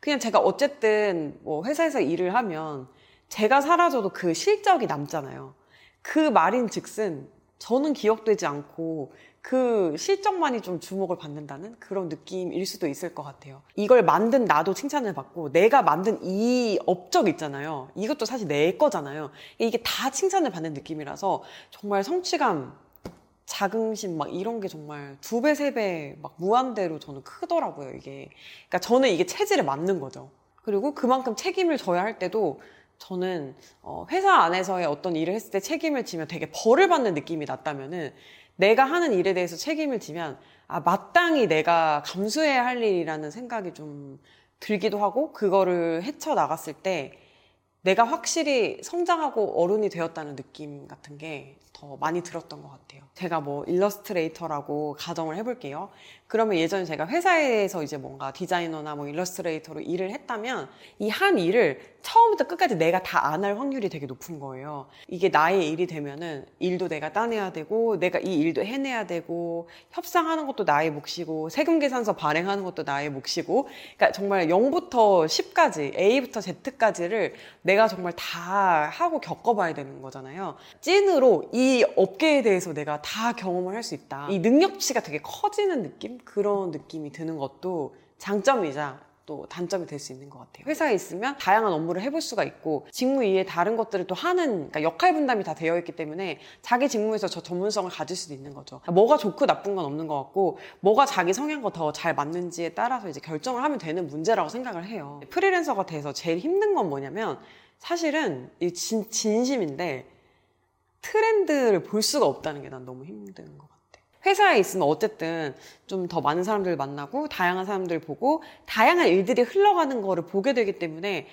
그냥 제가 어쨌든 뭐 회사에서 일을 하면 제가 사라져도 그 실적이 남잖아요. 그 말인 즉슨 저는 기억되지 않고 그 실적만이 좀 주목을 받는다는 그런 느낌일 수도 있을 것 같아요. 이걸 만든 나도 칭찬을 받고 내가 만든 이 업적 있잖아요. 이것도 사실 내 거잖아요. 이게 다 칭찬을 받는 느낌이라서 정말 성취감, 자긍심 막 이런 게 정말 두 배, 세 배 막 무한대로 저는 크더라고요, 이게. 그러니까 저는 이게 체질에 맞는 거죠. 그리고 그만큼 책임을 져야 할 때도 저는 어, 회사 안에서의 어떤 일을 했을 때 책임을 지면 되게 벌을 받는 느낌이 났다면은 내가 하는 일에 대해서 책임을 지면 아 마땅히 내가 감수해야 할 일이라는 생각이 좀 들기도 하고 그거를 헤쳐 나갔을 때 내가 확실히 성장하고 어른이 되었다는 느낌 같은 게 더 많이 들었던 것 같아요. 제가 뭐 일러스트레이터라고 가정을 해볼게요. 그러면 예전에 제가 회사에서 이제 뭔가 디자이너나 뭐 일러스트레이터로 일을 했다면 이 한 일을 처음부터 끝까지 내가 다 안 할 확률이 되게 높은 거예요. 이게 나의 일이 되면은 일도 내가 따내야 되고 내가 이 일도 해내야 되고 협상하는 것도 나의 몫이고 세금 계산서 발행하는 것도 나의 몫이고 그러니까 정말 0부터 10까지 A부터 Z까지를 내가 정말 다 하고 겪어봐야 되는 거잖아요. 찐으로 이 업계에 대해서 내가 다 경험을 할 수 있다. 이 능력치가 되게 커지는 느낌? 그런 느낌이 드는 것도 장점이자 또 단점이 될 수 있는 것 같아요. 회사에 있으면 다양한 업무를 해볼 수가 있고 직무 이외에 다른 것들을 또 하는 그러니까 역할 분담이 다 되어 있기 때문에 자기 직무에서 저 전문성을 가질 수도 있는 거죠. 뭐가 좋고 나쁜 건 없는 것 같고 뭐가 자기 성향과 더 잘 맞는지에 따라서 이제 결정을 하면 되는 문제라고 생각을 해요. 프리랜서가 돼서 제일 힘든 건 뭐냐면 사실은 이 진, 진심인데 트렌드를 볼 수가 없다는 게 난 너무 힘든 것 같아. 회사에 있으면 어쨌든 좀 더 많은 사람들을 만나고 다양한 사람들 보고 다양한 일들이 흘러가는 거를 보게 되기 때문에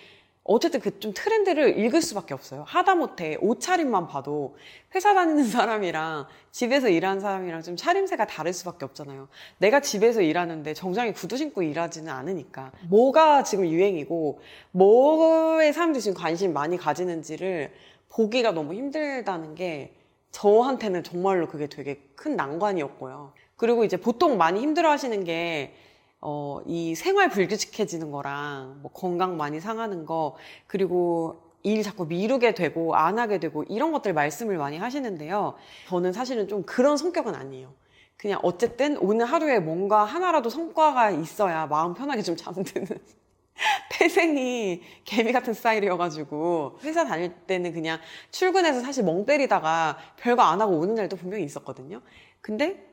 어쨌든 그 좀 트렌드를 읽을 수밖에 없어요. 하다못해 옷차림만 봐도 회사 다니는 *laughs* 사람이랑 집에서 일하는 사람이랑 좀 차림새가 다를 수밖에 없잖아요. 내가 집에서 일하는데 정장에 구두 신고 일하지는 않으니까. 뭐가 지금 유행이고 뭐에 사람들이 지금 관심 많이 가지는지를 보기가 너무 힘들다는 게 저한테는 정말로 그게 되게 큰 난관이었고요. 그리고 이제 보통 많이 힘들어 하시는 게, 어, 이 생활 불규칙해지는 거랑, 뭐 건강 많이 상하는 거, 그리고 일 자꾸 미루게 되고, 안 하게 되고, 이런 것들 말씀을 많이 하시는데요. 저는 사실은 좀 그런 성격은 아니에요. 그냥 어쨌든 오늘 하루에 뭔가 하나라도 성과가 있어야 마음 편하게 좀 잠드는. *laughs* 태생이 개미 같은 스타일이어가지고 회사 다닐 때는 그냥 출근해서 사실 멍 때리다가 별거 안 하고 오는 날도 분명히 있었거든요. 근데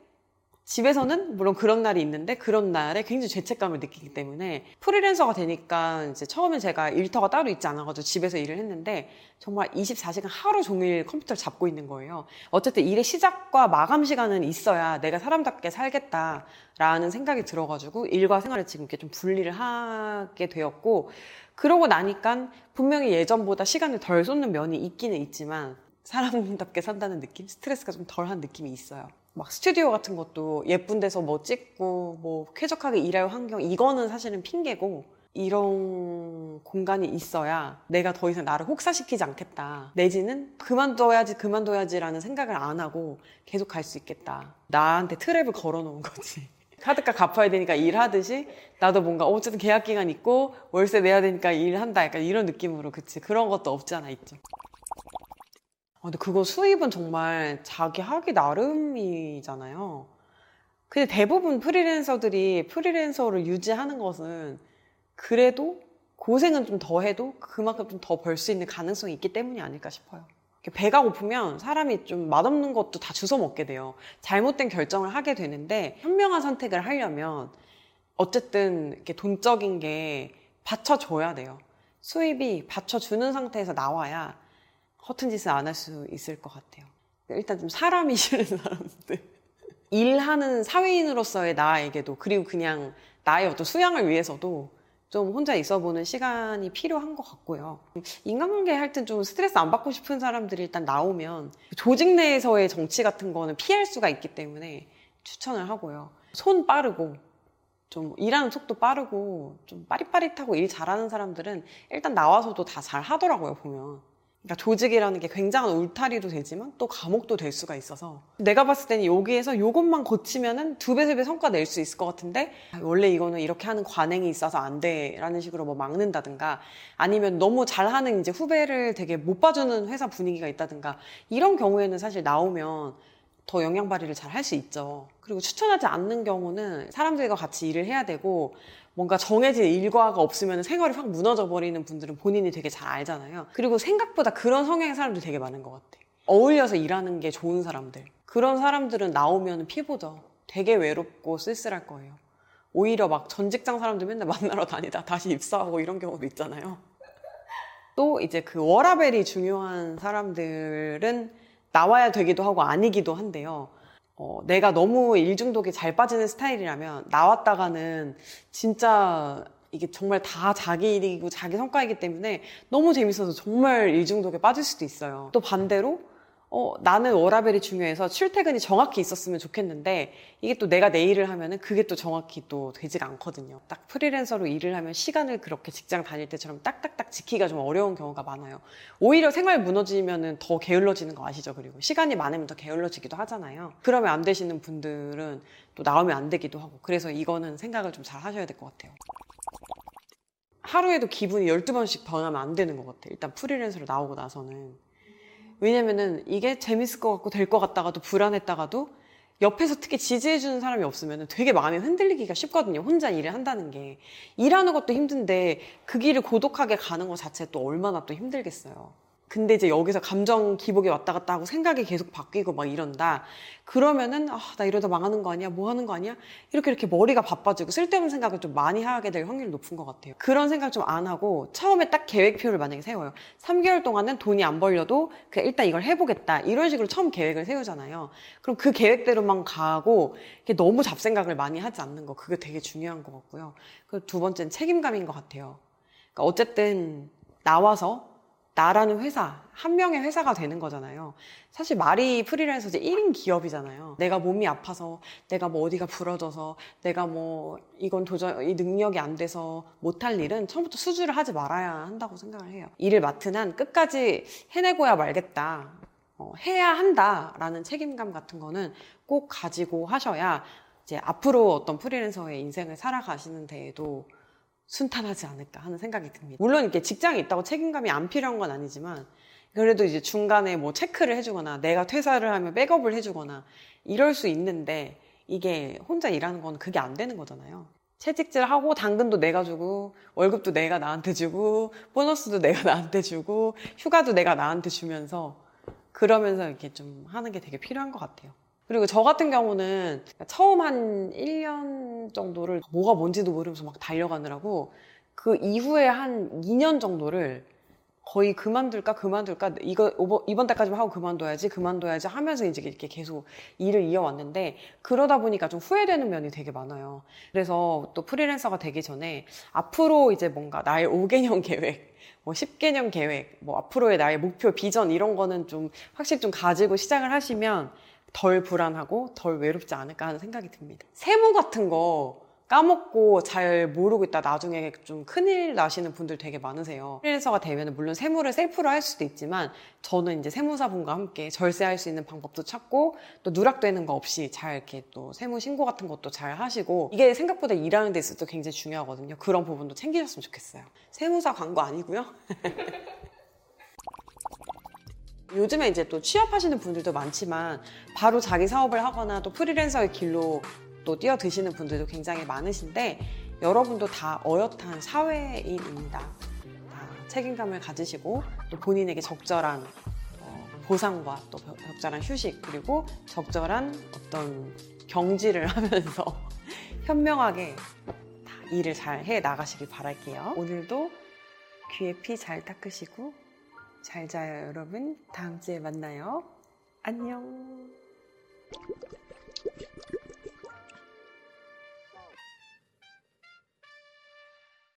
집에서는 물론 그런 날이 있는데 그런 날에 굉장히 죄책감을 느끼기 때문에 프리랜서가 되니까 이제 처음에 제가 일터가 따로 있지 않아가지고 집에서 일을 했는데 정말 24시간 하루 종일 컴퓨터를 잡고 있는 거예요. 어쨌든 일의 시작과 마감 시간은 있어야 내가 사람답게 살겠다라는 생각이 들어가지고 일과 생활을 지금 이렇게 좀 분리를 하게 되었고 그러고 나니까 분명히 예전보다 시간을 덜 쏟는 면이 있기는 있지만 사람답게 산다는 느낌? 스트레스가 좀 덜한 느낌이 있어요. 막 스튜디오 같은 것도 예쁜 데서 뭐 찍고 뭐 쾌적하게 일할 환경 이거는 사실은 핑계고 이런 공간이 있어야 내가 더 이상 나를 혹사시키지 않겠다. 내지는 그만둬야지 그만둬야지라는 생각을 안 하고 계속 갈 수 있겠다. 나한테 트랩을 걸어 놓은 거지. *laughs* 카드값 갚아야 되니까 일하듯이 나도 뭔가 어쨌든 계약 기간 있고 월세 내야 되니까 일한다 약간 이런 느낌으로 그치 그런 것도 없지 않아 있죠. 아, 근데 그거 수입은 정말 자기 하기 나름이잖아요. 근데 대부분 프리랜서들이 프리랜서를 유지하는 것은 그래도 고생은 좀 더 해도 그만큼 좀 더 벌 수 있는 가능성이 있기 때문이 아닐까 싶어요. 배가 고프면 사람이 좀 맛없는 것도 다 주워 먹게 돼요. 잘못된 결정을 하게 되는데 현명한 선택을 하려면 어쨌든 이렇게 돈적인 게 받쳐줘야 돼요. 수입이 받쳐주는 상태에서 나와야 허튼 짓을 안 할 수 있을 것 같아요. 일단 좀 사람이 *laughs* 싫은 사람들. 일하는 사회인으로서의 나에게도 그리고 그냥 나의 어떤 수양을 위해서도 좀 혼자 있어 보는 시간이 필요한 것 같고요. 인간관계 할 땐 좀 스트레스 안 받고 싶은 사람들이 일단 나오면 조직 내에서의 정치 같은 거는 피할 수가 있기 때문에 추천을 하고요. 손 빠르고 좀 일하는 속도 빠르고 좀 빠릿빠릿하고 일 잘하는 사람들은 일단 나와서도 다 잘 하더라고요, 보면. 그러니까 조직이라는 게 굉장한 울타리도 되지만 또 감옥도 될 수가 있어서 내가 봤을 때는 여기에서 이것만 고치면은 두 배, 세 배 성과 낼 수 있을 것 같은데 원래 이거는 이렇게 하는 관행이 있어서 안 돼라는 식으로 뭐 막는다든가 아니면 너무 잘하는 이제 후배를 되게 못 봐주는 회사 분위기가 있다든가 이런 경우에는 사실 나오면 더 영향 발휘를 잘 할 수 있죠. 그리고 추천하지 않는 경우는 사람들과 같이 일을 해야 되고 뭔가 정해진 일과가 없으면 생활이 확 무너져 버리는 분들은 본인이 되게 잘 알잖아요. 그리고 생각보다 그런 성향의 사람들이 되게 많은 것 같아. 어울려서 일하는 게 좋은 사람들. 그런 사람들은 나오면 피보죠. 되게 외롭고 쓸쓸할 거예요. 오히려 막 전 직장 사람들 맨날 만나러 다니다 다시 입사하고 이런 경우도 있잖아요. 또 이제 그 워라벨이 중요한 사람들은 나와야 되기도 하고 아니기도 한데요. 어, 내가 너무 일중독에 잘 빠지는 스타일이라면 나왔다가는 진짜 이게 정말 다 자기 일이고 자기 성과이기 때문에 너무 재밌어서 정말 일중독에 빠질 수도 있어요. 또 반대로 어, 나는 워라벨이 중요해서 출퇴근이 정확히 있었으면 좋겠는데 이게 또 내가 내 일을 하면은 그게 또 정확히 또 되지가 않거든요. 딱 프리랜서로 일을 하면 시간을 그렇게 직장 다닐 때처럼 딱딱딱 지키기가 좀 어려운 경우가 많아요. 오히려 생활 무너지면은 더 게을러지는 거 아시죠? 그리고 시간이 많으면 더 게을러지기도 하잖아요. 그러면 안 되시는 분들은 또 나오면 안 되기도 하고 그래서 이거는 생각을 좀 잘 하셔야 될 것 같아요. 하루에도 기분이 12번씩 변하면 안 되는 것 같아요. 일단 프리랜서로 나오고 나서는. 왜냐면은 이게 재밌을 것 같고 될 것 같다가도 불안했다가도 옆에서 특히 지지해주는 사람이 없으면 되게 마음이 흔들리기가 쉽거든요. 혼자 일을 한다는 게. 일하는 것도 힘든데 그 길을 고독하게 가는 것 자체 또 얼마나 또 힘들겠어요. 근데 이제 여기서 감정 기복이 왔다 갔다 하고 생각이 계속 바뀌고 막 이런다. 그러면은, 아, 나 이러다 망하는 거 아니야? 뭐 하는 거 아니야? 이렇게 이렇게 머리가 바빠지고 쓸데없는 생각을 좀 많이 하게 될 확률이 높은 것 같아요. 그런 생각 좀 안 하고 처음에 딱 계획표를 만약에 세워요. 3개월 동안은 돈이 안 벌려도 그냥 일단 이걸 해보겠다. 이런 식으로 처음 계획을 세우잖아요. 그럼 그 계획대로만 가고 너무 잡생각을 많이 하지 않는 거. 그게 되게 중요한 것 같고요. 그리고 두 번째는 책임감인 것 같아요. 그러니까 어쨌든 나와서 나라는 회사, 한 명의 회사가 되는 거잖아요. 사실 말이 프리랜서 이제 1인 기업이잖아요. 내가 몸이 아파서, 내가 뭐 어디가 부러져서, 내가 뭐 이건 도저히 이 능력이 안 돼서 못할 일은 처음부터 수주를 하지 말아야 한다고 생각을 해요. 일을 맡은 한 끝까지 해내고야 말겠다. 어, 해야 한다라는 책임감 같은 거는 꼭 가지고 하셔야 이제 앞으로 어떤 프리랜서의 인생을 살아가시는 데에도 순탄하지 않을까 하는 생각이 듭니다. 물론 이렇게 직장에 있다고 책임감이 안 필요한 건 아니지만 그래도 이제 중간에 뭐 체크를 해주거나 내가 퇴사를 하면 백업을 해주거나 이럴 수 있는데 이게 혼자 일하는 건 그게 안 되는 거잖아요. 채찍질 하고 당근도 내가 주고 월급도 내가 나한테 주고 보너스도 내가 *laughs* 나한테 주고 휴가도 내가 나한테 주면서 그러면서 이렇게 좀 하는 게 되게 필요한 것 같아요. 그리고 저 같은 경우는 처음 한 1년 정도를 뭐가 뭔지도 모르면서 막 달려가느라고 그 이후에 한 2년 정도를 거의 그만둘까 그만둘까 이거 이번 달까지만 하고 그만둬야지 그만둬야지 하면서 이제 이렇게 계속 일을 이어왔는데 그러다 보니까 좀 후회되는 면이 되게 많아요. 그래서 또 프리랜서가 되기 전에 앞으로 이제 뭔가 나의 5개년 *laughs* 계획 뭐 10개년 계획, 뭐 앞으로의 나의 목표, 비전 이런 거는 좀 확실히 좀 가지고 시작을 하시면 덜 불안하고 덜 외롭지 않을까 하는 생각이 듭니다. 세무 같은 거 까먹고 잘 모르고 있다 나중에 좀 큰일 나시는 분들 되게 많으세요. 프리랜서가 되면 물론 세무를 셀프로 할 수도 있지만 저는 이제 세무사분과 함께 절세할 수 있는 방법도 찾고 또 누락되는 거 없이 잘 이렇게 또 세무 신고 같은 것도 잘 하시고 이게 생각보다 일하는 데 있어서 굉장히 중요하거든요. 그런 부분도 챙기셨으면 좋겠어요. 세무사 광고 아니고요. *laughs* 요즘에 이제 또 취업하시는 분들도 많지만 바로 자기 사업을 하거나 또 프리랜서의 길로 또 뛰어드시는 분들도 굉장히 많으신데 여러분도 다 어엿한 사회인입니다. 다 책임감을 가지시고 또 본인에게 적절한 어, 보상과 또 적- 적절한 휴식 그리고 적절한 어떤 경지를 *laughs* 하면서 현명하게 다 일을 잘 해 나가시길 바랄게요. 오늘도 귀에 피 잘 닦으시고 잘 자요, 여러분. 다음 주에 만나요. 안녕.